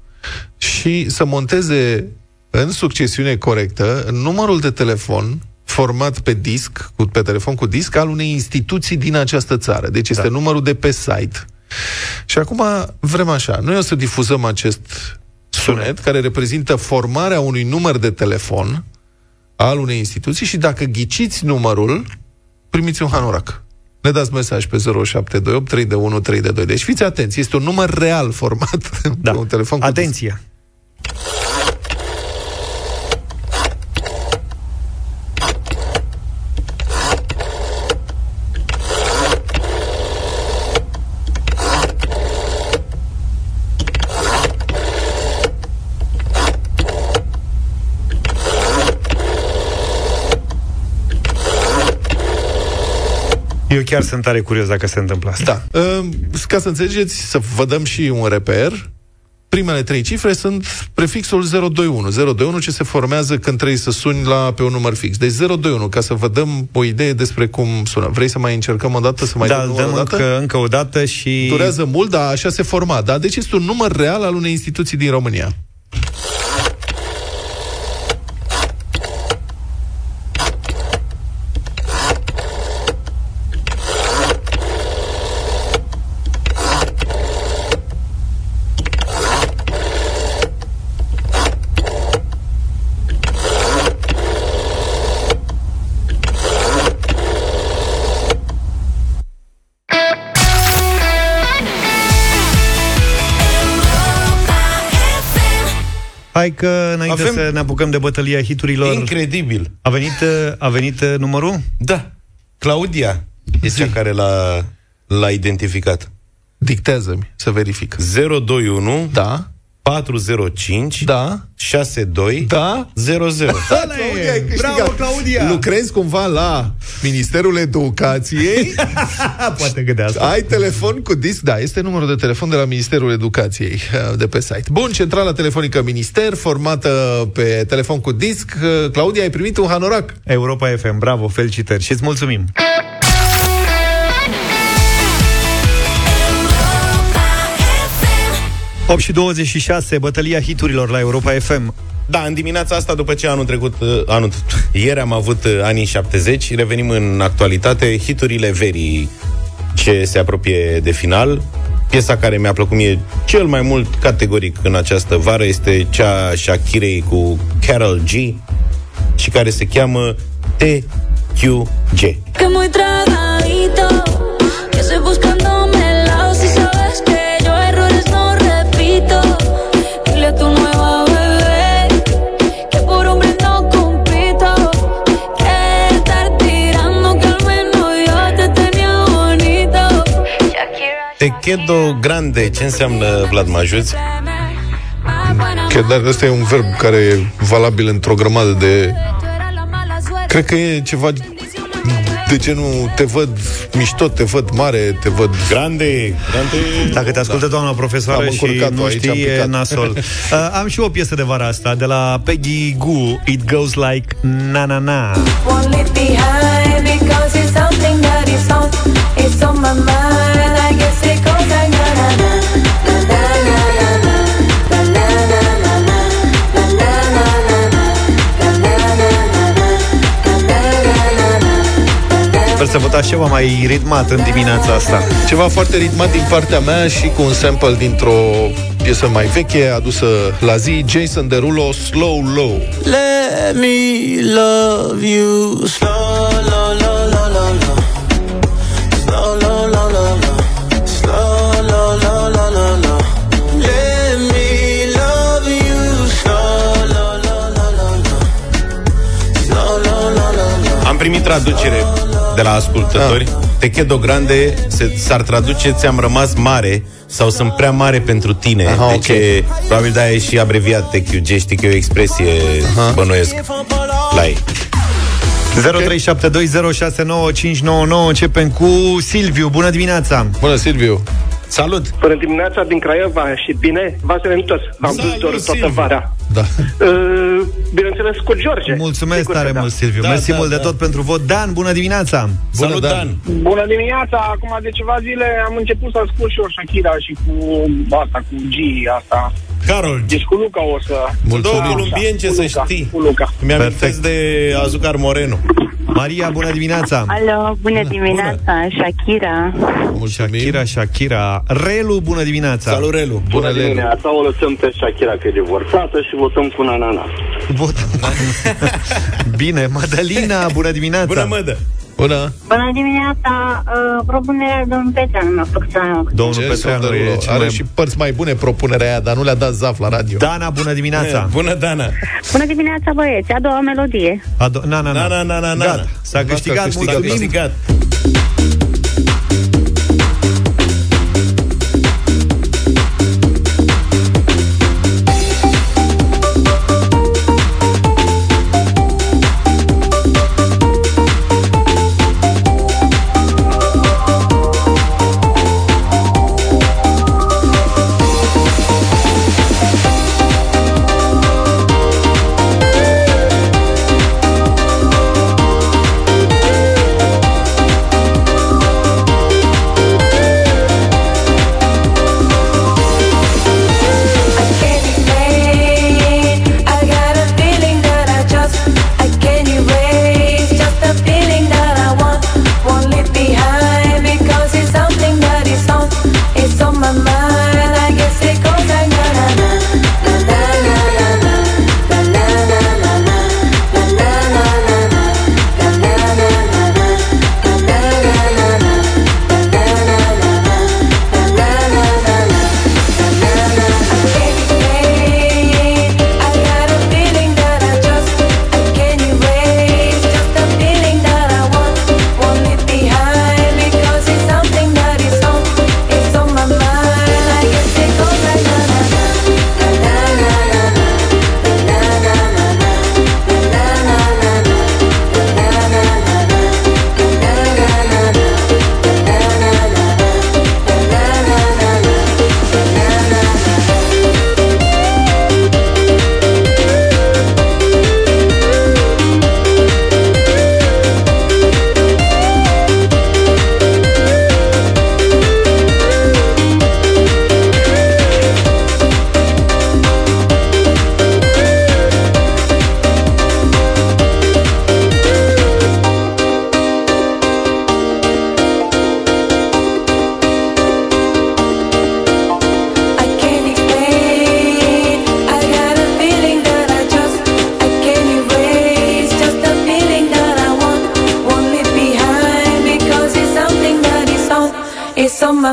și să monteze în succesiune corectă numărul de telefon format pe disc, pe telefon cu disc, al unei instituții din această țară. Deci este da. numărul de pe site. Și acum vrem așa, noi o să difuzăm acest sunet care reprezintă formarea unui număr de telefon al unei instituții și dacă ghiciți numărul, primiți un hanorac ne dați mesaj pe 0728 3 de 1 3 de 2. Deci fiți atenți, este un număr real format da. pe un telefon. Atenție! Eu chiar sunt tare curios dacă se întâmplă asta. Da. Uh, ca să înțelegeți, să vă dăm și un reper, primele trei cifre sunt prefixul 021. 021 ce se formează când trebuie să suni la, pe un număr fix. Deci 021, ca să vă dăm o idee despre cum sună. Vrei să mai încercăm o dată? Să mai da, dăm o dată? Încă, încă o dată și... Durează mult, dar așa se forma. Da? Deci este un număr real al unei instituții din România. Hai că înainte Avem... să ne apucăm de bătălia hiturilor... Incredibil! A venit, a venit uh, numărul? Da. Claudia este cea care l-a, l-a identificat. Dictează-mi să verific. 021 Da 405 da. 62 da. 00. Da, Claudia, Bravo, Claudia! Lucrezi cumva la Ministerul Educației? Poate că de asta. Ai telefon cu disc? Da, este numărul de telefon de la Ministerul Educației uh, de pe site. Bun, centrala telefonică Minister, formată pe telefon cu disc. Uh, Claudia, ai primit un hanorac. Europa FM, bravo, felicitări și îți mulțumim! 8 și 26, bătălia hiturilor la Europa FM. Da, în dimineața asta, după ce anul trecut, uh, anul, ieri am avut uh, anii 70, revenim în actualitate, hiturile verii ce se apropie de final. Piesa care mi-a plăcut mie cel mai mult categoric în această vară este cea Shakirei cu Carol G și care se cheamă TQG. Que Techedo grande. Ce înseamnă, Vlad, mă ajuți? Dar ăsta e un verb care e valabil într-o grămadă de... Cred că e ceva de genul te văd mișto, te văd mare, te văd... Grande, grande... Dacă te ascultă da. doamna profesoară Am și nu aici, știi, e nasol. uh, am și o piesă de vara asta, de la Peggy Goo, It Goes Like Na Na Na. Won't leave behind because it's something that is on, it's on my mind, I guess it goes like na na na. Sper să votați ceva mai ritmat în dimineața asta. Ceva foarte ritmat din partea mea și cu un sample dintr-o piesă mai veche adusă la zi, Jason Derulo, Slow Low. Let me love you slow, low, low, low, traducere de la ascultători. Ah. Techedo grande se, s-ar traduce ți-am rămas mare sau sunt prea mare pentru tine. Aha, deci okay. e, probabil de-aia e și abreviat TQG, știi că e o expresie Aha. bănuiesc la ei. 0372069599 Începem cu Silviu. Bună dimineața! Bună, Silviu! Salut! Bună dimineața din Craiova și bine, v-ați toți. V-am dus doar toată vara. Da. Uh, bineînțeles cu George. Mulțumesc Sigur tare da. mult, Silviu. Da, Mersi da, mult da. de tot pentru vot. Dan, bună dimineața! Bună, Salut, Dan. Dan! Bună dimineața! Acum de ceva zile am început să ascult și o Shakira și cu asta, cu G, asta. Carol. Deci cu Luca o să... Mulțumim. Două columbieni, ce să știi. Cu Luca. Mi-am de Azucar Moreno. Maria, bună dimineața! Alo, bună dimineața, bună. Shakira. Mulțumim. Shakira, Shakira. Relu, bună dimineața! Salut, Relu! Bună, bună dimineața, o lăsăm pe Shakira că e divorțată și votăm cu Nanana. Votăm. Bine, Madalina, bună dimineața! Bună, Mădă! Bună! Bună dimineața! Uh, propunerea domnul Petreanu mi-a făcut Domnul Petreanu e Are mai... și părți mai bune propunerea aia, dar nu le-a dat zaf la radio. Dana, bună dimineața! Bună, Dana! Bună dimineața, băieți! A doua melodie. A do- na, na, na. Na, na, na, na, Gata, s-a câștigat, câștigat, mulțumim!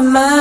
mamá.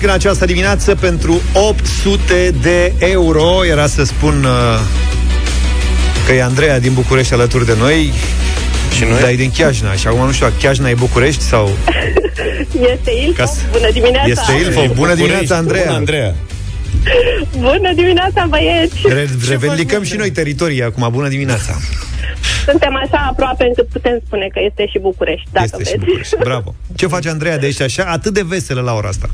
Nimic în această dimineață pentru 800 de euro. Era să spun uh, că e Andreea din București alături de noi. Și noi? Dar e din Chiajna și acum nu știu, Chiajna e București sau... Este Ilfo. Ca să- Bună dimineața. Este Ilfo. Bună București. dimineața, Andreea. Bună, Andreea. Bună dimineața, băieți. Re- revendicăm și noi teritorii acum. Bună dimineața. Suntem așa aproape încât putem spune că este și București, dacă Este și vreți. București. Bravo. Ce face Andreea de aici așa, atât de veselă la ora asta?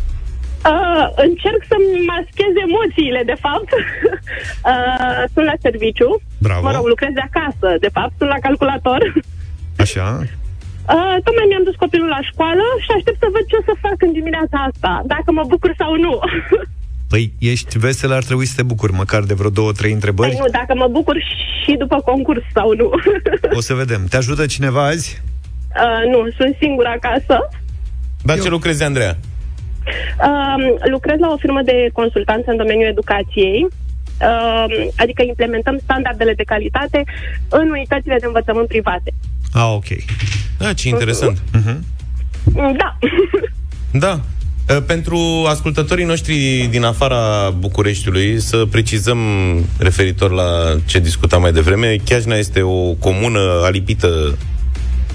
Uh, încerc să-mi maschez emoțiile, de fapt. Uh, sunt la serviciu. Bravo. Mă rog, lucrez de acasă, de fapt. Sunt la calculator. Așa. Uh, tocmai mi-am dus copilul la școală și aștept să văd ce o să fac în dimineața asta. Dacă mă bucur sau nu. Păi, ești veselă, ar trebui să te bucuri măcar de vreo două, trei întrebări. Păi nu, dacă mă bucur și după concurs sau nu. O să vedem. Te ajută cineva azi? Uh, nu, sunt singură acasă. Dar ce lucrezi, Andreea? Uh, lucrez la o firmă de consultanță în domeniul educației. Uh, adică implementăm standardele de calitate în unitățile de învățământ private. Ah, ok. Da, ce interesant. Uh-huh. Da. Da. Uh, Pentru ascultătorii noștri din afara Bucureștiului, să precizăm referitor la ce discutam mai devreme, Chiajna este o comună alipită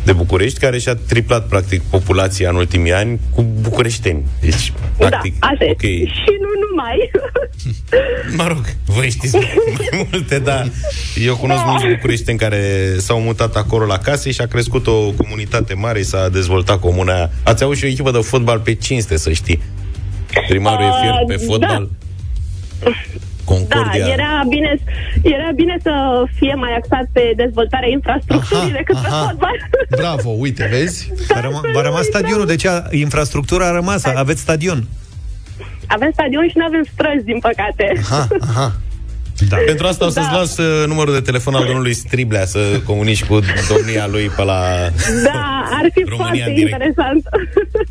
de București, care și-a triplat, practic, populația în ultimii ani cu bucureșteni. Deci, practic, da, așa ok. Și nu numai. Mă rog, voi știți mai multe, dar eu cunosc mulți bucureșteni care s-au mutat acolo la case și a crescut o comunitate mare, s-a dezvoltat comuna aia. Ați avut și o echipă de fotbal pe cinste, să știi. Primarul e fier pe Uh, fotbal. Concordia. Da, era bine, era bine să fie mai axat pe dezvoltarea infrastructurii decât pe fotbal. Bravo, uite, vezi? V-a, răma- v-a rămas stadionul, deci a, infrastructura a rămas, aveți stadion. Avem stadion și nu avem străzi, din păcate. Aha, aha. Da. Pentru asta o să-ți Da. las uh, numărul de telefon al domnului Striblea să comunici cu domnia lui pe la... Da, ar fi România foarte în direct. interesant.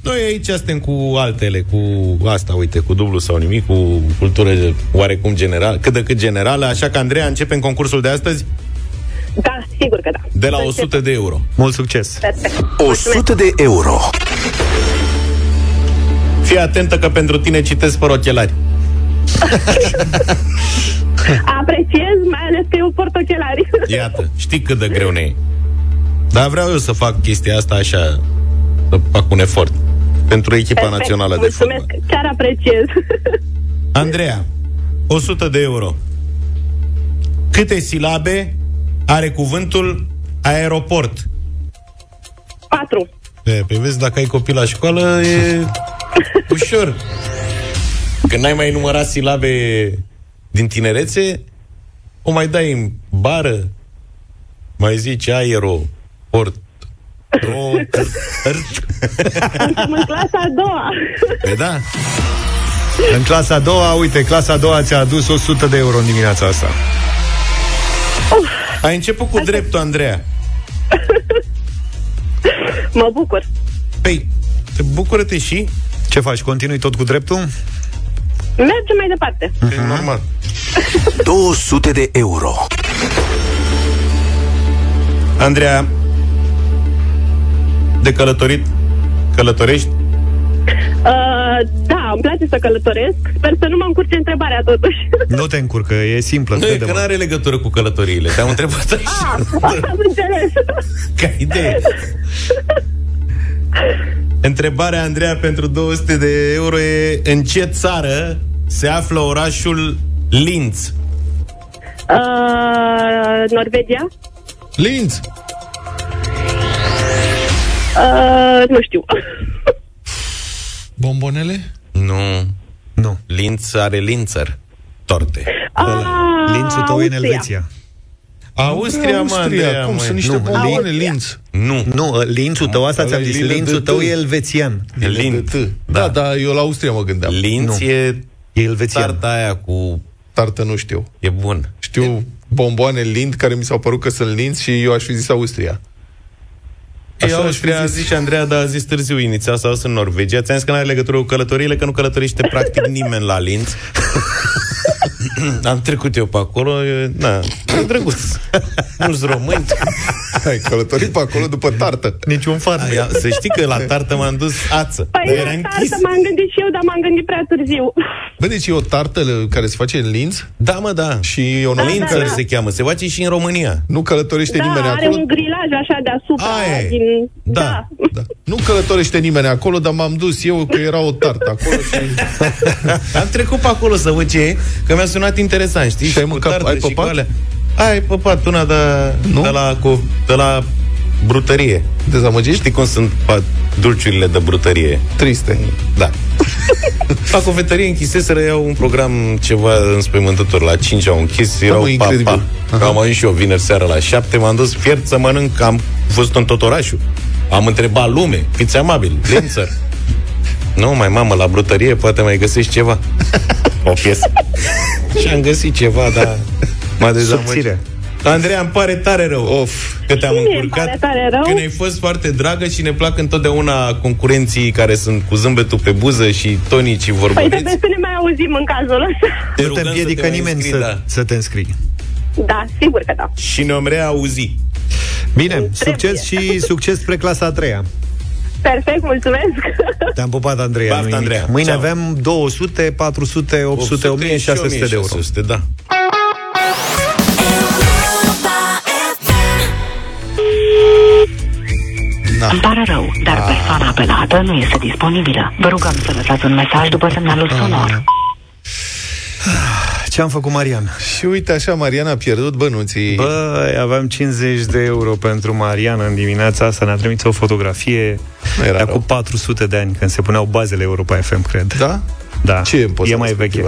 Noi aici suntem cu altele, cu asta, uite, cu dublu sau nimic, cu cultură oarecum general, cât de cât generală, așa că, Andreea, începem concursul de astăzi Da, sigur că da. de la Să 100 de euro. Mult succes! Perfect. 100 de euro. Fii atentă că pentru tine citesc fără ochelari. Apreciez, mai ales că eu port ochelari. Iată, știi cât de greu ne e. Dar vreau eu să fac chestia asta așa, să fac un efort pentru echipa Perfect, națională de Mulțumesc, fotbal. chiar apreciez. Andreea, 100 de euro. Câte silabe are cuvântul aeroport? Patru. Pe, pe vezi, dacă ai copil la școală, e ușor. Când n-ai mai numărat silabe din tinerețe, o mai dai în bară, mai zici aeroport. O, Suntem în clasa a doua. pe da, În clasa a doua, uite, clasa a doua ți-a adus 100 de euro în dimineața asta. ai început cu dreptul, Andreea. Mă bucur. Păi, te bucură-te și? Ce faci? Continui tot cu dreptul? Mergem mai departe. E normal. 200 de euro. Andreea, de călătorit, călătorești? Uh, da, îmi place să călătoresc. Sper să nu mă încurce întrebarea totuși. Nu te încurcă, e simplă. Nu, e crede-mă. că nu are legătură cu călătoriile. Te-am întrebat așa, Ah, am înțeles. ca idee. Întrebarea, Andreea, pentru 200 de euro e în ce țară se află orașul Linz? Uh, Norvegia? Linz! Uh, nu știu. Bombonele? Nu. Nu. Linz are Linzer. Torte. Ah, Lințul tău e în Austria. Elveția. Austria, mă, Andreea, Cum măi. sunt niște Nu, bomboane, Linz? Nu. Nu, ă, lințul tău, asta Ăla ți-am e zis, lină lințul de tău T. e elvețian. Linz. Da, da, eu la Austria mă gândeam. Linz Nu. e E elvețian. tarta aia cu... Tartă nu știu. E bun. Știu bomboane Lind care mi s-au părut că sunt Linz și eu aș fi zis Austria. E Așa aș fi Austria, a zis. zis și Andreea, dar a zis târziu inițial sau sunt în Norvegia. Ți-am zis că nu are legătură cu călătoriile, că nu călătorește practic nimeni la Linz. Am trecut eu pe acolo, e, na, e drăguț. mulți români. Ai călătorit pe acolo după tartă. Niciun fan. Aia, să știi că la tartă m-am dus ață. Păi Dar la era închis. tartă m-am gândit și eu, dar m-am gândit prea târziu. Bă, deci e o tartă care se face în Linz? Da, mă, da. Și e o Da, nouă da, Linzer da. se cheamă, se face și în România. Nu călătorește Da, nimeni are acolo? un grilaj așa deasupra. Aia e. Din... Da. Da. Nu călătorește nimeni acolo, dar m-am dus eu că era o tartă acolo și... Am trecut pe acolo să văd ce e, că mi-a sunat interesant, știi? Și ai cu mâncat- tartă ai și păpat? Cu alea. Ai păpat una de, Nu? de, la, cu, de la brutărie. Dezamăgit? Știi cum sunt pa, dulciurile de brutărie? Triste. Da. La cofetărie închiseseră iau un program ceva înspăimântător. La 5 au închis, erau mă, incredibil. papa. Aha. Am ajuns și eu vineri seara la 7, m-am dus fiert să mănânc, am fost în tot orașul. Am întrebat lume, fiți amabil, Linzer. Nu, mai mamă, la brutărie poate mai găsești ceva. O piesă. și am găsit ceva, dar m-a dezamăgit. Subțire. Andreea, îmi pare tare rău Of. că te-am Mie îmi încurcat. pare tare rău. Că ne-ai fost foarte dragă și ne plac întotdeauna concurenții care sunt cu zâmbetul pe buză și tonici și Păi vorbăreți. trebuie să ne mai auzim în cazul ăsta. Te Nu rugăm te să împiedică mai nimeni înscrii, să, da. să te înscrii. Da, sigur că da. Și ne-om reauzi. Bine, succes și succes spre clasa a treia. Perfect, mulțumesc. Te-am pupat, Andreea. Baftă, nu-i nimic. Andreea. Mâine Ceau. avem 200, 400, 800, 1600 de euro. 1600, da. Îmi pare rău, dar persoana apelată nu este disponibilă. Vă rugăm să lăsați un mesaj după semnalul sonor. Ce am făcut, Marian? Și uite așa, Mariana a pierdut bănuții. Băi, aveam 50 de euro pentru Mariana în dimineața asta. Ne-a trimis o fotografie Nu era de acum rău. 400 de ani, când se puneau bazele Europa FM, cred. Da? Da, Ce e în poza e mai veche.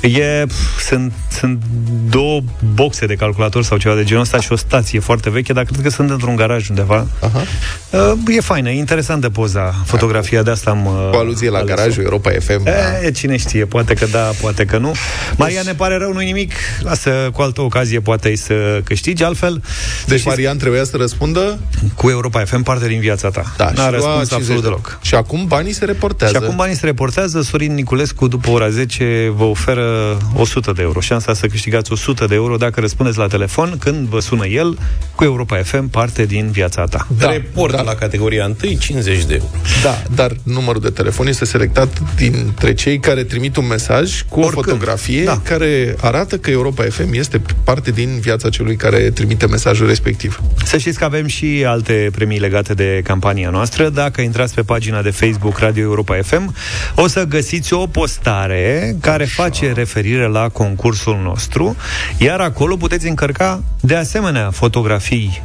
respectivă? E, pf, sunt, sunt două boxe de calculator sau ceva de genul ăsta și o stație foarte veche, dar cred că sunt într-un garaj undeva. Aha. Uh, e faină, e interesantă poza, fotografia de asta am... uh, Cu aluzie la ales-o. garajul Europa FM. da. E, cine știe, poate că da, poate că nu. Maria, ne pare rău, nu nimic. Lasă, cu altă ocazie poate să câștigi, altfel. Deci Marian trebuia să răspundă Cu Europa FM, parte din viața ta. da, N-a și lua răspuns 50 absolut de- deloc. Și acum banii se reportează. Și acum banii se reportează, Sorin Niculescu, după ora 10, vă oferă 100 de euro. Șansa să câștigați 100 de euro dacă răspundeți la telefon când vă sună el cu Europa FM, parte din viața ta. Da, Report da. la categoria 1, 50 de euro. Da, dar numărul de telefon este selectat dintre cei care trimit un mesaj cu Oricând. o fotografie Da. care arată că Europa FM este parte din viața celui care trimite mesajul respectiv. Să știți că avem și alte premii legate de campania noastră. Dacă intrați pe pagina de Facebook Radio Europa FM, o să găsiți o postare care face referire la concursul nostru, iar acolo puteți încărca de asemenea fotografii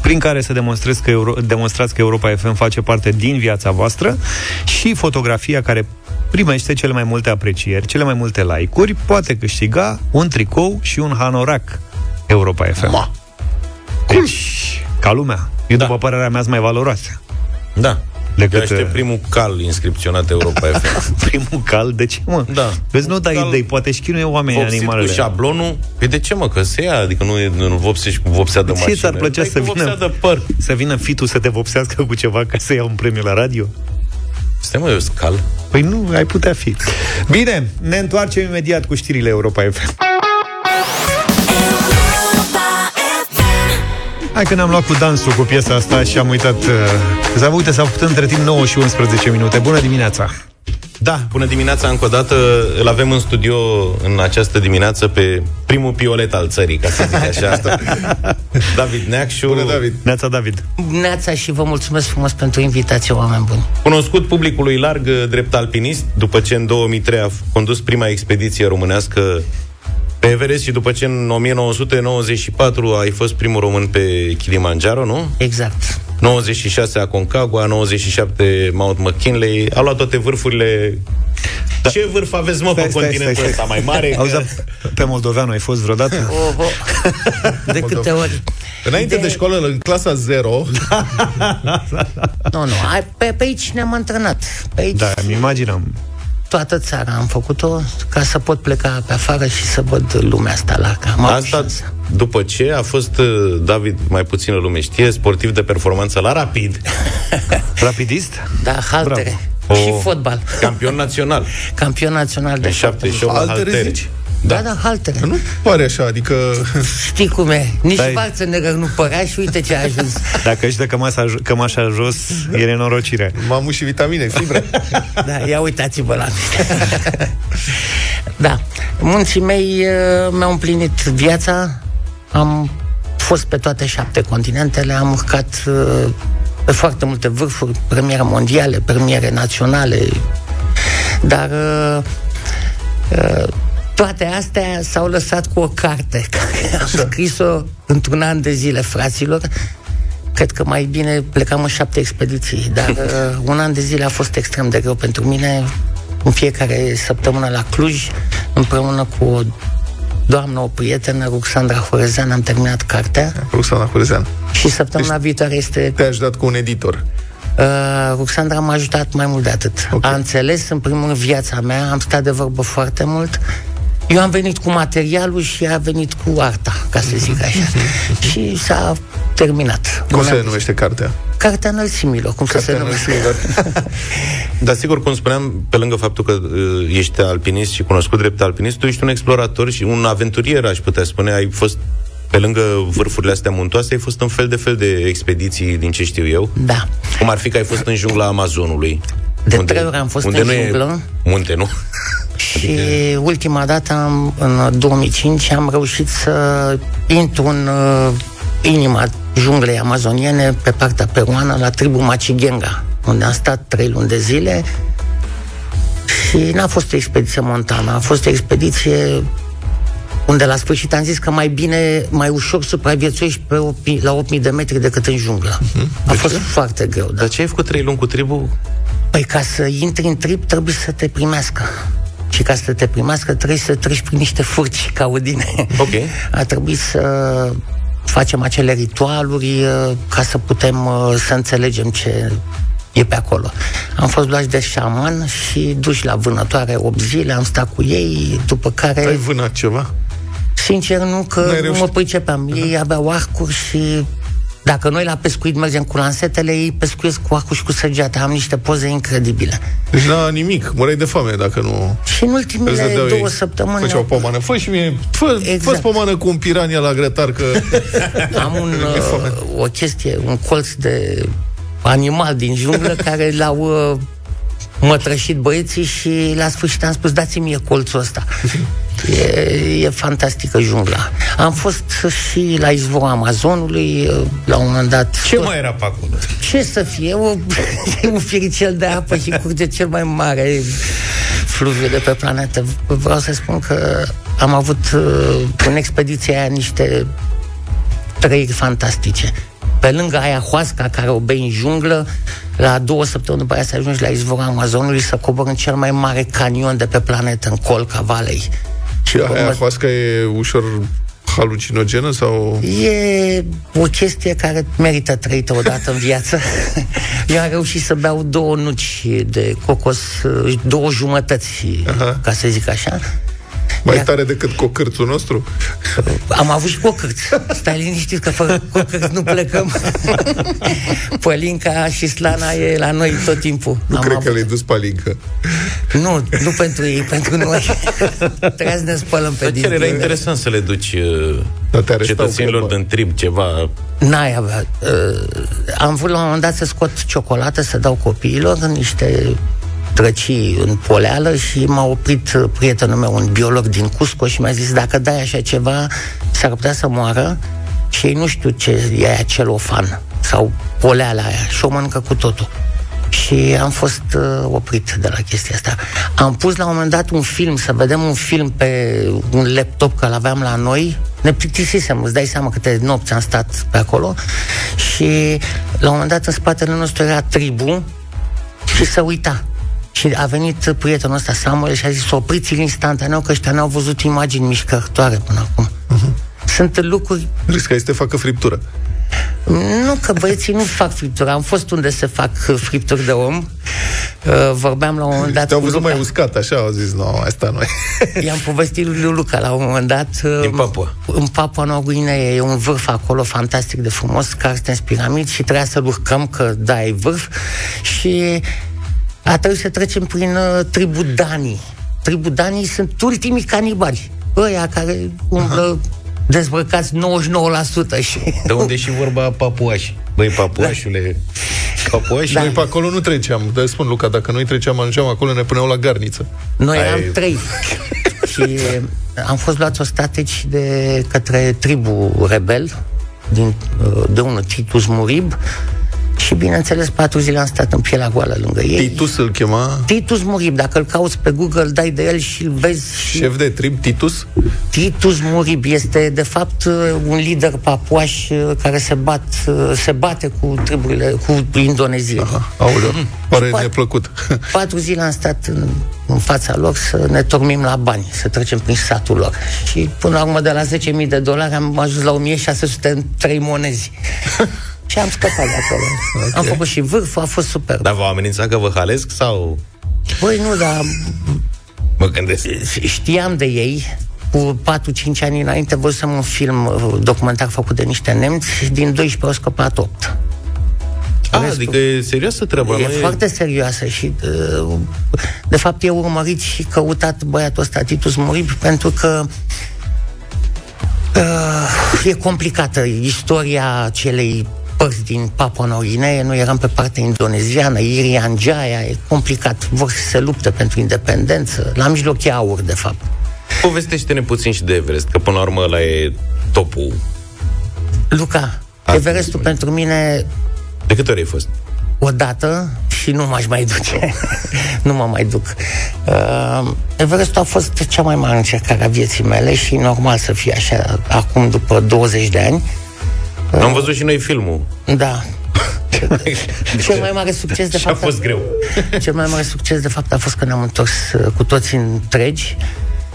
prin care să demonstrați că, Euro- demonstrați că Europa FM face parte din viața voastră și fotografia care primește cele mai multe aprecieri, cele mai multe like-uri, poate câștiga un tricou și un hanorac Europa FM. Ma. Deci, ca lumea. Eu, Da. după părerea mea, sunt mai valoroase. Da. Decât, Eu aștept uh, primul cal inscripționat Europa FM. Primul cal, de ce, mă? Da. Vezi, nu dai Cal- idei, poate își chinuie oamenii Vopsit cu animalele. șablonul. Păi de ce, mă? Că se ia, adică nu, e- nu vopsești cu vopsea de Ce mașină. ți-ar plăcea Dai să cu vină, vopsea de păr. să vină fitul să te vopsească cu ceva ca să ia un premiu la radio? Stai, mă, eu sunt cal. Păi nu, ai putea fi. Bine, ne întoarcem imediat cu știrile Europa FM. Hai că ne-am luat cu dansul cu piesa asta și am uitat uh, să uite, s-au făcut între timp 9 și 11 minute. Bună dimineața! Da, bună dimineața încă o dată. Îl avem în studio în această dimineață pe primul piolet al țării, ca să zic așa. David Neacșu. Bună, David. Neața David. Neața și vă mulțumesc frumos pentru invitație, oameni buni. Cunoscut publicului larg drept alpinist, după ce în 2003 a condus prima expediție românească pe Everest și după ce în 1994 ai fost primul român pe Kilimanjaro, nu? Exact. 96 Aconcagua, 97 Mount McKinley, a luat toate vârfurile. Da. Ce vârf aveți, mă, Stai, pe stai, continentul stai, ăsta stai. mai mare? Auzi, Că... pe moldoveanu ai fost vreodată? Oho. De câte ori? Înainte de, școală, în clasa 0, Nu, nu, ai, pe, pe aici ne-am antrenat. Pe aici Da, îmi imaginam. Toată țara am făcut-o ca să pot pleca pe afară și să văd lumea asta la Am avut Asta șansa. după ce a fost uh, David, mai puțină lume știe, sportiv de performanță la Rapid, Rapidist? Da, haltere. Bravo. Și O- fotbal. campion național. Campion național de În fotbal. 78 la Haltere haltere. zici? Da, da, haltere. Nu pare așa, adică... Știi cum e? Nici Dai. Schwarzenegger nu părea și uite ce a ajuns. Dacă își dă cămasa, cămașa jos, e nenorocire. M-am și vitamine, fibre. Da, ia uitați-vă la mine. da, munții mei uh, mi-au împlinit viața, am fost pe toate șapte continentele, am urcat uh, pe foarte multe vârfuri, premiere mondiale, premiere naționale, dar uh, uh, toate astea s-au lăsat cu o carte care am scris-o într-un an de zile, fraților. Cred că mai bine plecam în șapte expediții, dar uh, un an de zile a fost extrem de greu pentru mine. În fiecare săptămână la Cluj, împreună cu o doamnă, o prietenă, Ruxandra Horezean, am terminat cartea. Ruxandra Horezean. Și săptămâna deci, viitoare este... Te-ai ajutat cu un editor. Uh, Ruxandra m-a ajutat mai mult de atât. Okay. A înțeles, în primul rând, viața mea, am stat de vorbă foarte mult. Eu am venit cu materialul și ea a venit cu arta, ca să zic așa. și s-a terminat. Cum se numește cartea? Cartea înălțimilor, cum Cartea să se numește. Dar sigur, cum spuneam, pe lângă faptul că uh, ești alpinist și cunoscut drept alpinist, tu ești un explorator și un aventurier, aș putea spune. Ai fost pe lângă vârfurile astea muntoase, ai fost în fel de fel de expediții, din ce știu eu. Da. Cum ar fi că ai fost în jungla Amazonului. De trei ori am fost unde în nu junglă. E munte, nu? Și ultima dată, am, în 2005, am reușit să intru în uh, inima junglei amazoniene, pe partea peruană, la tribu Machigenga, unde am stat trei luni de zile și n-a fost o expediție montană, a fost o expediție unde la sfârșit am zis că mai bine, mai ușor supraviețuiești pe 8, la 8000 de metri decât în junglă. A fost foarte greu. Da. Dar ce ai făcut trei luni cu tribu? Păi ca să intri în trip trebuie să te primească. Și ca să te primească trebuie să treci prin niște furci caudine. Ok. A trebuit să facem acele ritualuri uh, ca să putem uh, să înțelegem ce e pe acolo. Am fost luați de șaman și duși la vânătoare 8 zile, am stat cu ei, după care... Ai vânat ceva? Sincer, nu, că N-ai nu mă reușit? pricepeam. Ei aveau arcuri și dacă noi la pescuit mergem cu lansetele, ei pescuiesc cu arcul și cu săgeata. Am niște poze incredibile. Deci la nimic, mureai de foame dacă nu... Și în ultimele Îți dădeau două ei. săptămâni... Făceau pomană. Fă și mie, fă, Exact. fă pomană cu un pirania la grătar, că... Am un, uh, o chestie, un colț de animal din junglă care l-au uh, mătrășit băieții și la sfârșit am spus dați-mi mie colțul ăsta. E, e fantastică jungla. Am fost și la izvorul Amazonului, uh, la un moment dat... Ce mai era pe acolo? Ce să fie? O, un firicel de apă și curge cel mai mare fluviu de pe planetă. Vreau să spun că am avut uh, în expediția aia niște trăiri fantastice. Pe lângă ayahuasca care o bei în junglă, la două săptămâni după aia să ajungi la izvorul Amazonului să cobori în cel mai mare canion de pe planetă, în Colca Valley. Și aia hoasca e ușor halucinogenă sau... E o chestie care merită trăită odată în viață. Eu am reușit să beau două nuci de cocos, două jumătăți, Aha. ca să zic așa. Mai Iar- tare decât cocârțul nostru? Am avut și cocârți. Stai liniștit că fără cocârți nu plecăm. Pălinca și slana e la noi tot timpul. Nu Am cred avut- că le-ai dus palincă. Nu, nu pentru ei, pentru noi. Trebuie să ne spălăm pe Dar chiar era dinți. interesant să le duci uh, Dar te arestau, cetățenilor cred, din trib ceva. N-ai avea. Uh, am vrut la un moment dat să scot ciocolată, să dau copiilor niște drăcii în poleală și m-a oprit uh, prietenul meu, un biolog din Cusco și mi-a zis dacă dai așa ceva, s-ar putea să moară și ei nu știu ce e aia celofan sau poleala aia și o mănâncă cu totul. Și am fost uh, oprit de la chestia asta. Am pus la un moment dat un film, să vedem un film pe un laptop că l-aveam la noi. Ne plictisisem, îți dai seama câte nopți am stat pe acolo. Și la un moment dat în spatele nostru era tribu și se uita. Și a venit prietenul ăsta, Samuel, și a zis, opriți-l instantaneu, că ăștia n-au văzut imagini mișcătoare până acum. Sunt lucruri Riscai să te facă friptură. nu, că băieții nu fac fripturi. Am fost unde se fac uh, fripturi de om. Uh, Vorbeam la un moment dat Te-au cu văzut Luca. mai uscat, așa, au zis, nu, asta nu e. I-am povestit lui Luca la un moment dat. uh, Din Papua. În Papua Noua Guinee e un vârf acolo fantastic de frumos, Carstens Piramid și trebuia să-l urcăm, că da, e vârf. Și a trebuit să trecem prin uh, tribu Danii. Tribu Danii sunt ultimii canibali. ăia care umblă dezbrăcați 99% și... De unde e și vorba papuași? Băi, papuașule, papuași? Da. Noi pe acolo nu treceam. Dar spun, Luca, dacă noi treceam, ajungeam acolo, ne puneau la garniță. Noi Ai- eram trei. și am fost luați ostateci de către tribu rebel, din, de unul Titus Murib, și bineînțeles patru zile am stat în pielea goală lângă ei. Titus îl chema Titus Murib, dacă îl cauți pe Google, dai de el și îl vezi și... șef de trib, Titus. Titus Murib este, de fapt, un lider papuaș uh, care se, bat, uh, se bate cu triburile, cu indonezii. Aoleu, pare Poate- neplăcut. Patru zile am stat în, în fața lor să ne tormim la bani, să trecem prin satul lor. Și până la urmă, de la 10.000 de dolari, am ajuns la 1600 în trei monezi. și am scăpat de acolo. Okay. Am făcut și vârful, a fost super. Dar v-au amenințat că vă halesc sau... Băi, nu, dar Mă gândesc. știam de ei, cu 4-5 ani înainte văzusem un film uh, documentar făcut de niște nemți și din 12 au scăpat 8. A, adică e serioasă treaba. E nu foarte serioasă și uh, de fapt e urmărit și căutat băiatul ăsta Titus Murib pentru că uh, e complicată istoria celei părți din Papua Noua Guinee, noi eram pe partea indoneziană, Irian Jaya, e complicat, vor să se lupte pentru independență, la mijloc e aur, de fapt. Povestește-ne puțin și de Everest, că până la urmă ăla e topul. Luca, Everestul pentru mine De câte ori ai fost? odată și nu m-aș mai duce. nu mă mai duc. Uh, Everestul a fost cea mai mare încercare a vieții mele și normal să fie așa acum după 20 de ani. Am văzut și noi filmul. Da. Cel mai mare succes de Și a fapt fost greu. Cel mai mare succes de fapt a fost că ne-am întors uh, cu toți întregi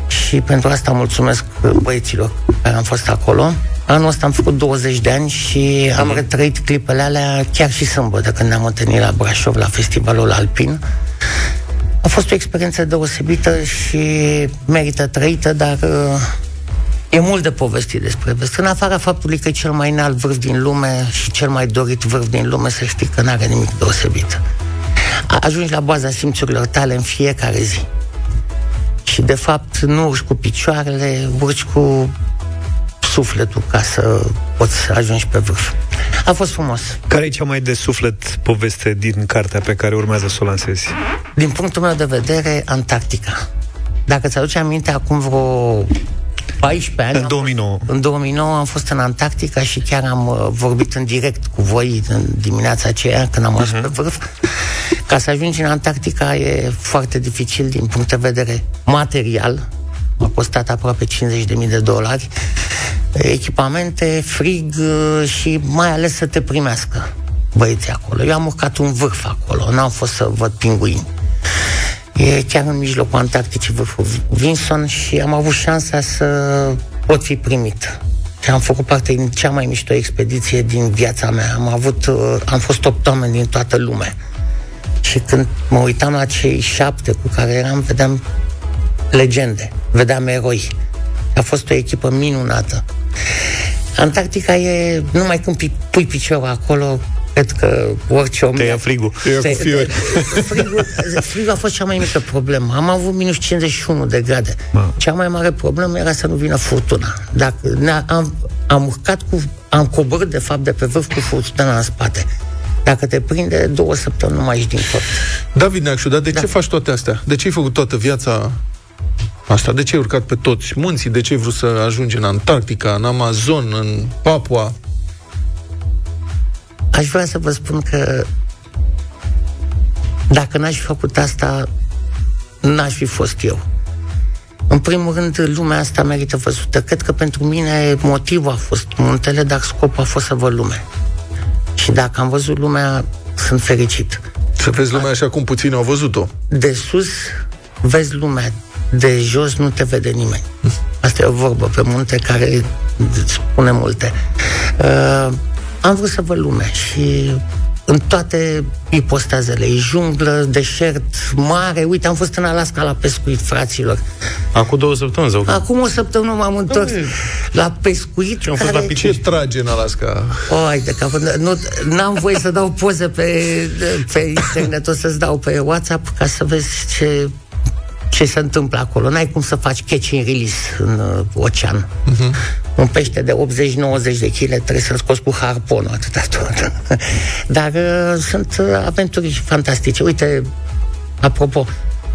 și pentru asta mulțumesc uh, băieților care am fost acolo. Anul ăsta am făcut 20 de ani și am retrăit clipele alea chiar și sâmbătă când ne-am întâlnit la Brașov la festivalul alpin. A fost o experiență deosebită și merită trăită, dar uh, e mult de povestit despre Everest. În afara faptului că e cel mai înalt vârf din lume și cel mai dorit vârf din lume, să știi că n-are nimic deosebit. A- Ajungi la baza simțurilor tale în fiecare zi. Și de fapt nu urci cu picioarele, urci cu sufletul ca să poți să ajungi pe vârf. A fost frumos. Care e cea mai de suflet poveste din cartea pe care urmează să o lansezi? Din punctul meu de vedere, Antarctica. Dacă ți-aduce aminte, acum vreo 14 ani... În 2009. În 2009 am fost în Antarctica și chiar am uh, vorbit în direct cu voi în dimineața aceea, când am ajuns Mhm. uh-huh. pe vârf. Ca să ajungi în Antarctica e foarte dificil din punct de vedere material. A costat aproape 50.000 de dolari. Echipamente, frig uh, și mai ales să te primească băieții acolo. Eu am urcat un vârf acolo, n-am fost să văd pinguini. E chiar în mijlocul Antarcticii vârful Vinson și am avut șansa să pot fi primit. Și am făcut parte din cea mai mișto expediție din viața mea. Am avut, uh, am fost opt oameni din toată lumea. Și când mă uitam la cei șapte cu care eram, vedeam legende, vedeam eroi. A fost o echipă minunată. Antarctica e, numai când pi- pui piciorul acolo, cred că orice om... Te ia frigul. Te ia cu fiori. frigul, frigul a fost cea mai mică problemă. Am avut minus 51 de grade. Cea mai mare problemă era să nu vină furtuna. Dacă ne- am, am urcat cu... Am coborât, de fapt, de pe vârf cu furtuna în spate. Dacă te prinde, două săptămâni nu mai ești din tot. David Neacșu, dar de ce faci toate astea? De ce ai făcut toată viața asta? De ce ai urcat pe toți munții? De ce ai vrut să ajungi în Antarctica, în Amazon, în Papua? Aș vrea să vă spun că dacă n-aș fi făcut asta, n-aș fi fost eu. În primul rând, lumea asta merită văzută. Cred că pentru mine motivul a fost muntele, dar scopul a fost să văd lume. Și dacă am văzut lumea, sunt fericit. Să vezi lumea așa cum puțini au văzut-o. De sus vezi lumea, de jos nu te vede nimeni. Asta e o vorbă pe munte care spune multe. Uh, am vrut să văd lumea și în toate ipostazele, e junglă, deșert, mare. Uite, am fost în Alaska la pescuit, fraților. Acum două săptămâni sau Acum o săptămână m-am întors la pescuit. Am fost la Ce trage în Alaska? Oi, de cap, nu, n-am voie să dau poze pe, pe internet, o să-ți dau pe WhatsApp ca să vezi ce ce se întâmplă acolo. N-ai cum să faci catch and release în uh, ocean. Uh-huh. Un pește de 80-90 de kg trebuie să-l scoți cu harponul atâta tot. Dar uh, sunt uh, aventuri fantastice. Uite, apropo,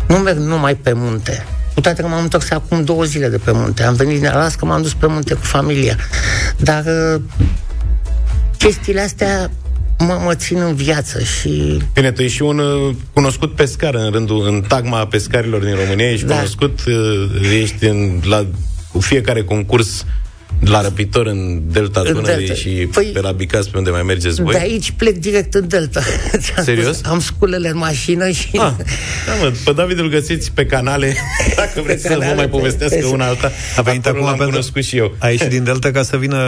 nu merg numai pe munte. Cu toate că m-am întors acum două zile de pe munte. Am venit din Alaska, m-am dus pe munte cu familia. Dar uh, chestiile astea mă, mă țin în viață și... Bine, tu ești și un uh, cunoscut pescar în rândul, în tagma pescarilor din România, ești Da. cunoscut, uh, ești în, la fiecare concurs la răpitor în Delta În Dunării Delta. și Păi- pe la Bicas, pe unde mai mergeți voi. De aici plec direct în Delta. Ți-am Serios? spus, Am sculele în mașină și... Ah, da, mă, pe David îl găsiți pe canale, dacă vreți să vă canale, mai pe- povestească pe- una alta. A venit Acolo acum l-am pentru- cunoscut și eu. A ieșit din Delta ca să vină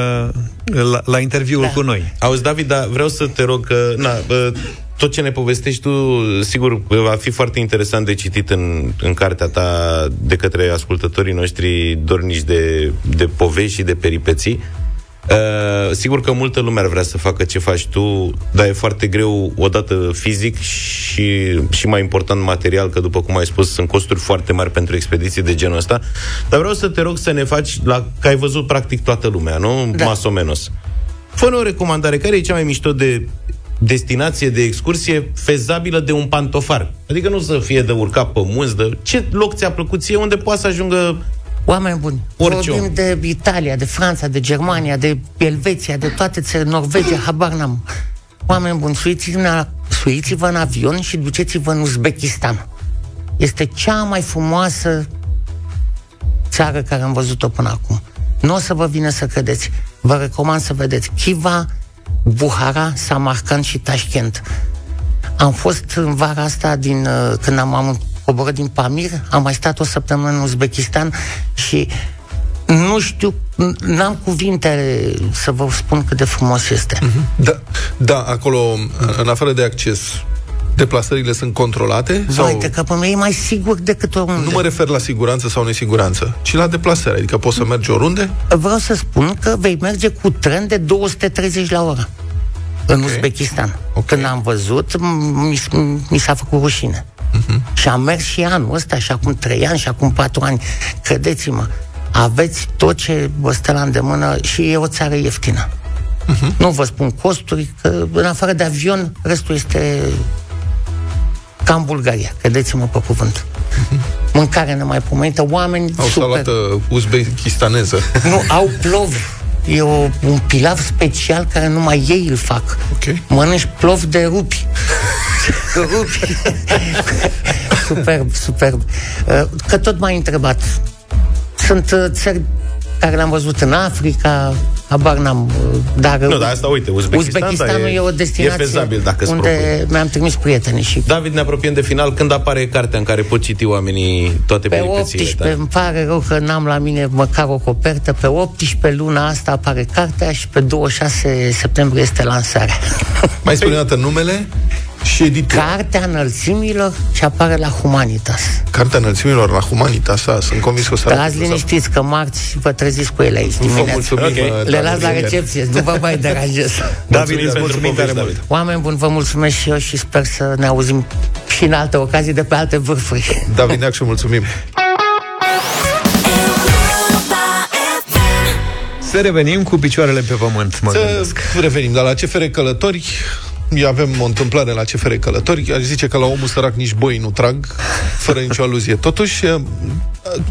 la, la interviul da. cu noi. Auzi, David, dar vreau să te rog că, na, bă, tot ce ne povestești tu, sigur, va fi foarte interesant de citit în, în cartea ta de către ascultătorii noștri dornici de, de povești și de peripeții. Uh, sigur că multă lume ar vrea să facă ce faci tu, dar e foarte greu odată fizic și, și mai important material, că după cum ai spus, sunt costuri foarte mari pentru expediții de genul ăsta. Dar vreau să te rog să ne faci, la, că ai văzut practic toată lumea, nu? Da. Mas o menos. fă o recomandare. Care e cea mai mișto de destinație de excursie fezabilă de un pantofar? Adică nu să fie de urcat pe munți, de... Ce loc ți-a plăcut ție unde poate să ajungă Oameni buni, Orice vorbim om. de Italia, de Franța, de Germania, de Elveția, de toate țările, Norvegia, habar n-am. Oameni buni, suiți-vă, suiți-vă în avion și duceți-vă în Uzbekistan. Este cea mai frumoasă țară care am văzut-o până acum. Nu o să vă vină să credeți. Vă recomand să vedeți Chiva, Buhara, Samarkand și Tashkent. Am fost în vara asta, din, uh, când am, am coborât din Pamir, am mai stat o săptămână în Uzbekistan și nu știu, n- n-am cuvinte să vă spun cât de frumos este. Da, da, acolo, în afară de acces, deplasările sunt controlate? Sau... Sau... Uite că pe mine e mai sigur decât oriunde. Nu mă refer la siguranță sau nesiguranță, ci la deplasări. Adică poți să mergi oriunde? Vreau să spun că vei merge cu tren de 230 la oră în okay. Uzbekistan. Okay. Când am văzut, m- mi, s- mi s-a făcut rușine. Uh-huh. Și am mers și anul ăsta, și acum 3 ani, și acum 4 ani. Credeți-mă, aveți tot ce vă stă la îndemână și e o țară ieftină. Uh-huh. Nu vă spun costuri, că în afară de avion, restul este ca în Bulgaria, credeți-mă pe cuvânt. Uh-huh. Mâncare nemaipomenită, oameni Au super. salată uzbekistaneză. Nu, au plov. E o, un pilav special care numai ei îl fac. Okay. Mănânci plov de rupi. rupi. superb, superb. Uh, Că tot m-ai întrebat. Sunt uh, țări care le-am văzut în Africa, habar n-am, uh, dar... Nu, dar asta, uite, Uzbekistan, Uzbekistanul da, e- e o e destinație fezabil dacă îți unde propui. mi-am trimis prietenii și David, ne apropiem de final. Când apare cartea în care pot citi oamenii toate Pe peripețiile 18, tale? îmi pare rău că n-am la mine măcar o copertă. Pe 18 luna asta apare cartea și pe 26 septembrie este lansarea. Mai spune o dată numele și editura. Cartea înălțimilor și apare la Humanitas. Cartea înălțimilor la Humanitas, da, sunt convins că o să arate Stați liniștiți că marți vă treziți cu ele aici Vă dimineața. mulțumim, Ok. uh, Le las la David. recepție, nu vă mai deranjez. David, îți mulțumim tare mult. Oameni buni, vă mulțumesc și eu și sper să ne auzim și în alte ocazii de pe alte vârfuri. David Neacșu, mulțumim. Să revenim cu picioarele pe pământ, mă Să gândesc. revenim, dar la CFR Călători avem o întâmplare la CFR Călători Aș zice că la omul sărac nici boi nu trag Fără nicio aluzie Totuși,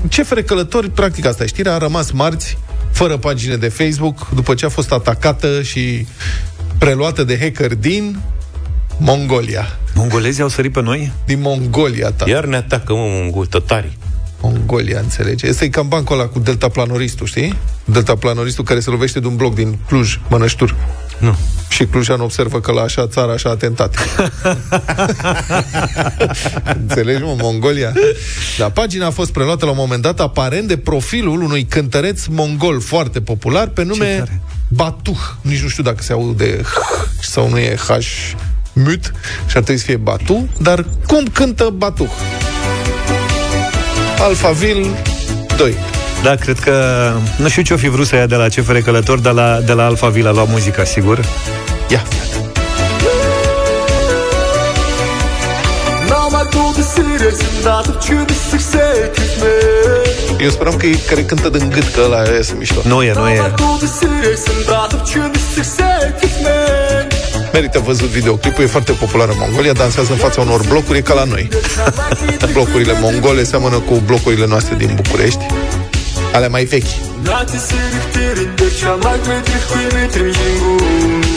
CFR Călători, practic asta e știrea A rămas marți fără pagine de Facebook După ce a fost atacată și preluată de hacker din Mongolia Mongolezii au sărit pe noi? Din Mongolia, ta. Iar ne atacă, mă, mongol, tătari. Mongolia, înțelege. Este cam bancul ăla cu Delta Planoristul, știi? Delta Planoristul care se lovește de un bloc din Cluj, Mănăștur. Nu. Și Clujan observă că la așa țară așa atentat. Înțelegi, mă, Mongolia? Da, pagina a fost preluată la un moment dat aparent de profilul unui cântăreț mongol foarte popular pe nume Batuh. Nici nu știu dacă se aude H sau nu e H mut și ar trebui să fie Batu, dar cum cântă Batuh? Alphaville 2. Da, cred că... Nu știu ce-o fi vrut să ia de la CFR Călător, dar la, de la Alfa Vila a luat muzica, sigur. Ia. No more Eu speram că e care cântă din gât, că ăla e să mișto. Nu e, nu e. Merită văzut videoclipul, e foarte popular în Mongolia, dansează în fața unor blocuri, e ca la noi. Blocurile mongole seamănă cu blocurile noastre din București, ale mai vechi.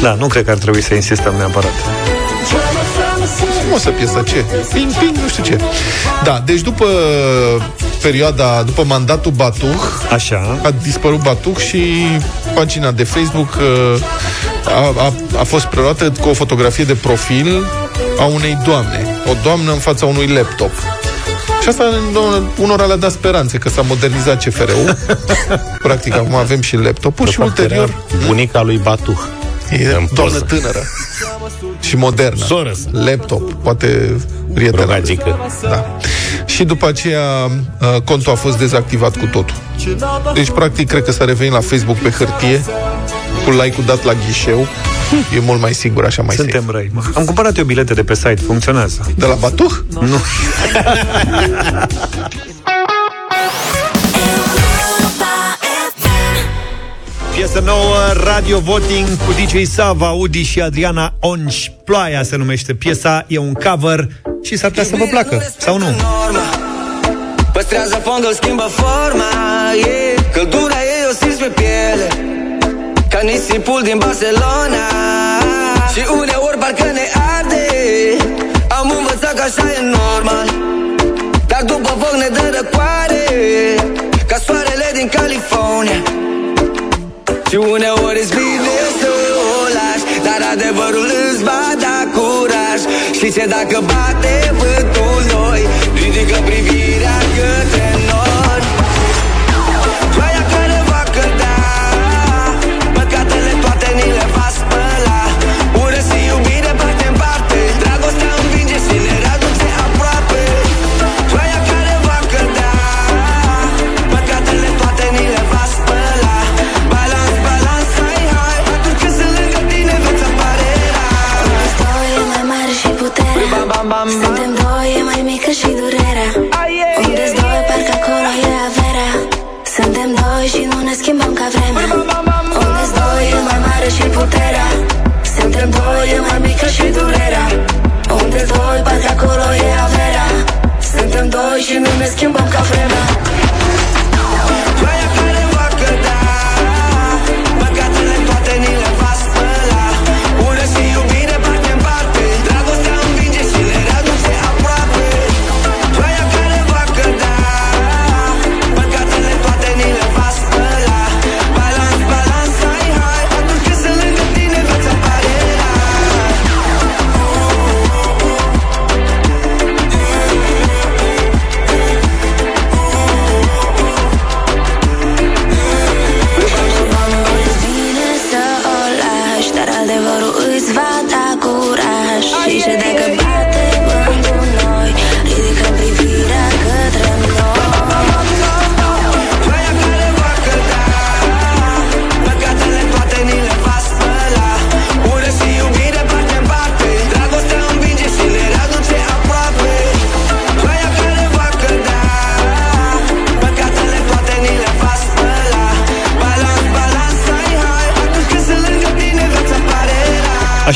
Da, nu cred că ar trebui să insistăm neapărat. Frumoasă piesa, ce? Ping, ping, nu știu ce. Da, deci după perioada, după mandatul Batuh, Așa. a dispărut Batuh și pagina de Facebook uh, a, a, a fost preluată cu o fotografie de profil a unei doamne. O doamnă în fața unui laptop. Și asta unora le-a dat speranțe că s-a modernizat CFR-ul. Practic, acum avem și laptopul și ulterior... Bunica lui Batuh. E În doamnă poză. tânără și modernă. Soră. Laptop, poate prietena. Rogagică. Da. Și după aceea uh, contul a fost dezactivat cu totul. Deci, practic, cred că s-a revenit la Facebook pe hârtie, cu like-ul dat la ghișeu. E mult mai sigur, așa mai Suntem safe. răi, mă. Am cumpărat eu bilete de pe site, funcționează. De la Batuh? Nu. Piesă nouă, Radio Voting cu DJ Sava, Udi și Adriana Onș. Ploaia se numește piesa, e un cover și s-ar putea să vă placă, sau nu? Păstrează fondul, schimbă forma yeah. Căldura ei o simți pe piele Ca nisipul din Barcelona. Și uneori parcă ne arde. Am învățat că așa e normal. Dar după foc ne dă răcoare Ca soarele din California. Și uneori îți bine să o lași Dar adevărul îți va da curaj. Și ce dacă bate vântul noi Ridică privirea către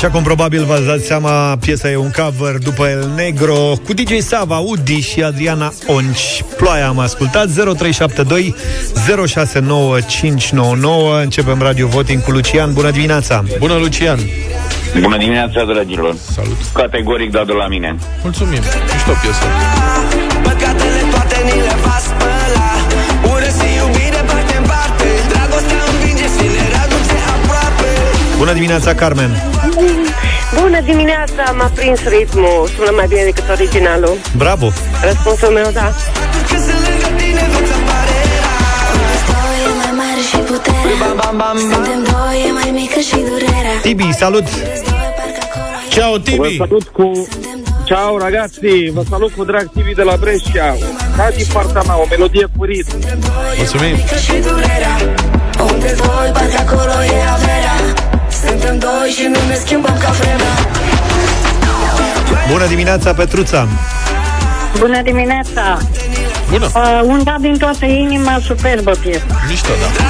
Așa cum probabil v-ați dat seama, piesa e un cover după El Negro cu DJ Sava, Udi și Adriana Onci. Ploaia am ascultat 0372 069599. Începem Radio Voting cu Lucian. Bună dimineața! Bună, Lucian! Bună dimineața, dragilor! Salut! Categoric dat de la mine. Mulțumim! Mișto piesă. Păcatele toate ni le va spăla Ură și iubire parte în parte Dragostea învinge și ne readuce aproape Bună dimineața, Carmen! Bună dimineața, m-a prins ritmul, sună mai bine decât originalul. Bravo! Răspunsul meu, da. Doi e mai mare și puterea Suntem doi, e mai mică și durerea Tibi, salut! Ciao, Vă salut cu... Ciao ragazzi, vă salut cu drag Tibi de la Brescia. Ca din partea mea, o melodie cu ritm. Mulțumim! Mică și durerea Unde doi, parcă acolo e averea Suntem doi și nu ne schimbăm ca vremea Bună dimineața, Petruța! Bună dimineața! Bună! Uh, un dat din toată inima, superbă piesă. Mișto, da.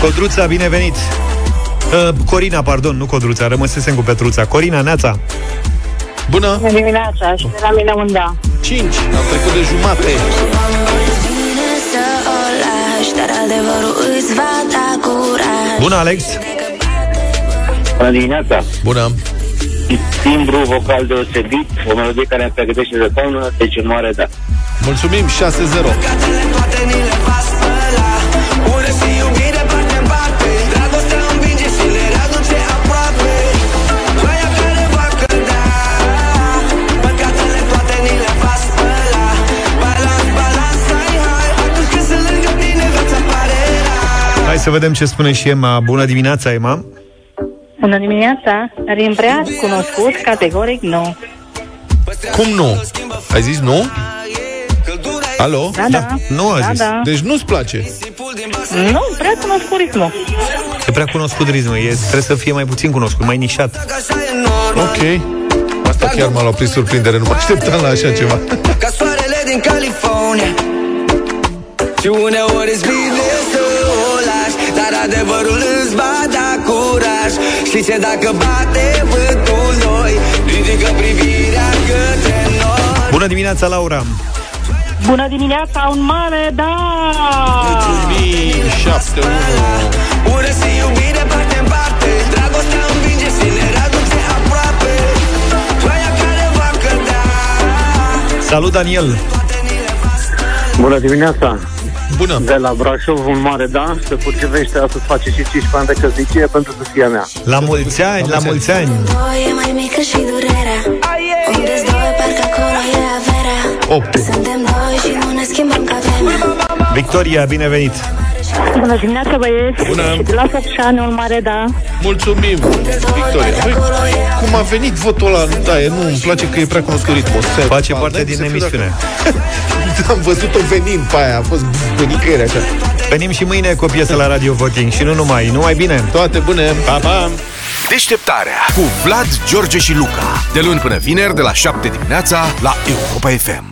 Codruța, binevenit! Uh, Corina, pardon, nu Codruța, rămăsesem cu Petruța. Corina, Neața! Bună! Bună dimineața și de la mine un da. 5, am trecut de jumate. Să o lași, dar adevărul îți va da curaj Bună, Alex! Bună dimineața! Bună! Timbru vocal deosebit, o melodie care îmi pregătește de toamnă, deci în mare da. Mulțumim, 6-0. Să vedem ce spune și Emma. Bună dimineața, Emma! Bună dimineața, dar e prea cunoscut, categoric nu. Cum nu? Ai zis nu? Alo? Da, da. Nu a Da, zis. da. Deci nu-ți place? Nu, prea cunoscut ritmul. E prea cunoscut ritmul, e, trebuie să fie mai puțin cunoscut, mai nișat. Ok. Asta chiar m-a luat prin surprindere, nu mă așteptam la așa ceva. Ca soarele din California Și uneori îți bine adevărul îți va da curaj Și ce dacă bate vântul noi Ridică privirea către noi Bună dimineața, Laura! Bună dimineața, un mare da! Mulțumim, 7-1. Ură și iubire parte în parte Dragostea învinge și ne readuce aproape Ploaia care va cădea Salut, Daniel! Bună dimineața! Bună! De la Brașov, un mare da, se potrivește astăzi face și 15 ani de căsnicie pentru soția mea. La mulți ani, la mulți ani! Doi e mai mică și durerea Unde-s doi, parcă acolo e averea 8. Suntem doi și nu ne schimbăm ca vremea Victoria, binevenit! Bună dimineața, băieți! Bună. Și de la Focșani, un mare da. Mulțumim, Victoria. Băi, cum a venit votul ăla? Da, e, nu, îmi place că e prea cunoscut ritmul. Se- Face parte se din știu emisiune. dacă- Am văzut-o venind pe aia, a fost pe nicăieri așa. Venim și mâine cu o piesă la Radio Voting și nu numai, numai bine! Toate bune, pa, pa! Deșteptarea cu Vlad, George și Luca. De luni până vineri, de la 7 dimineața, la Europa FM.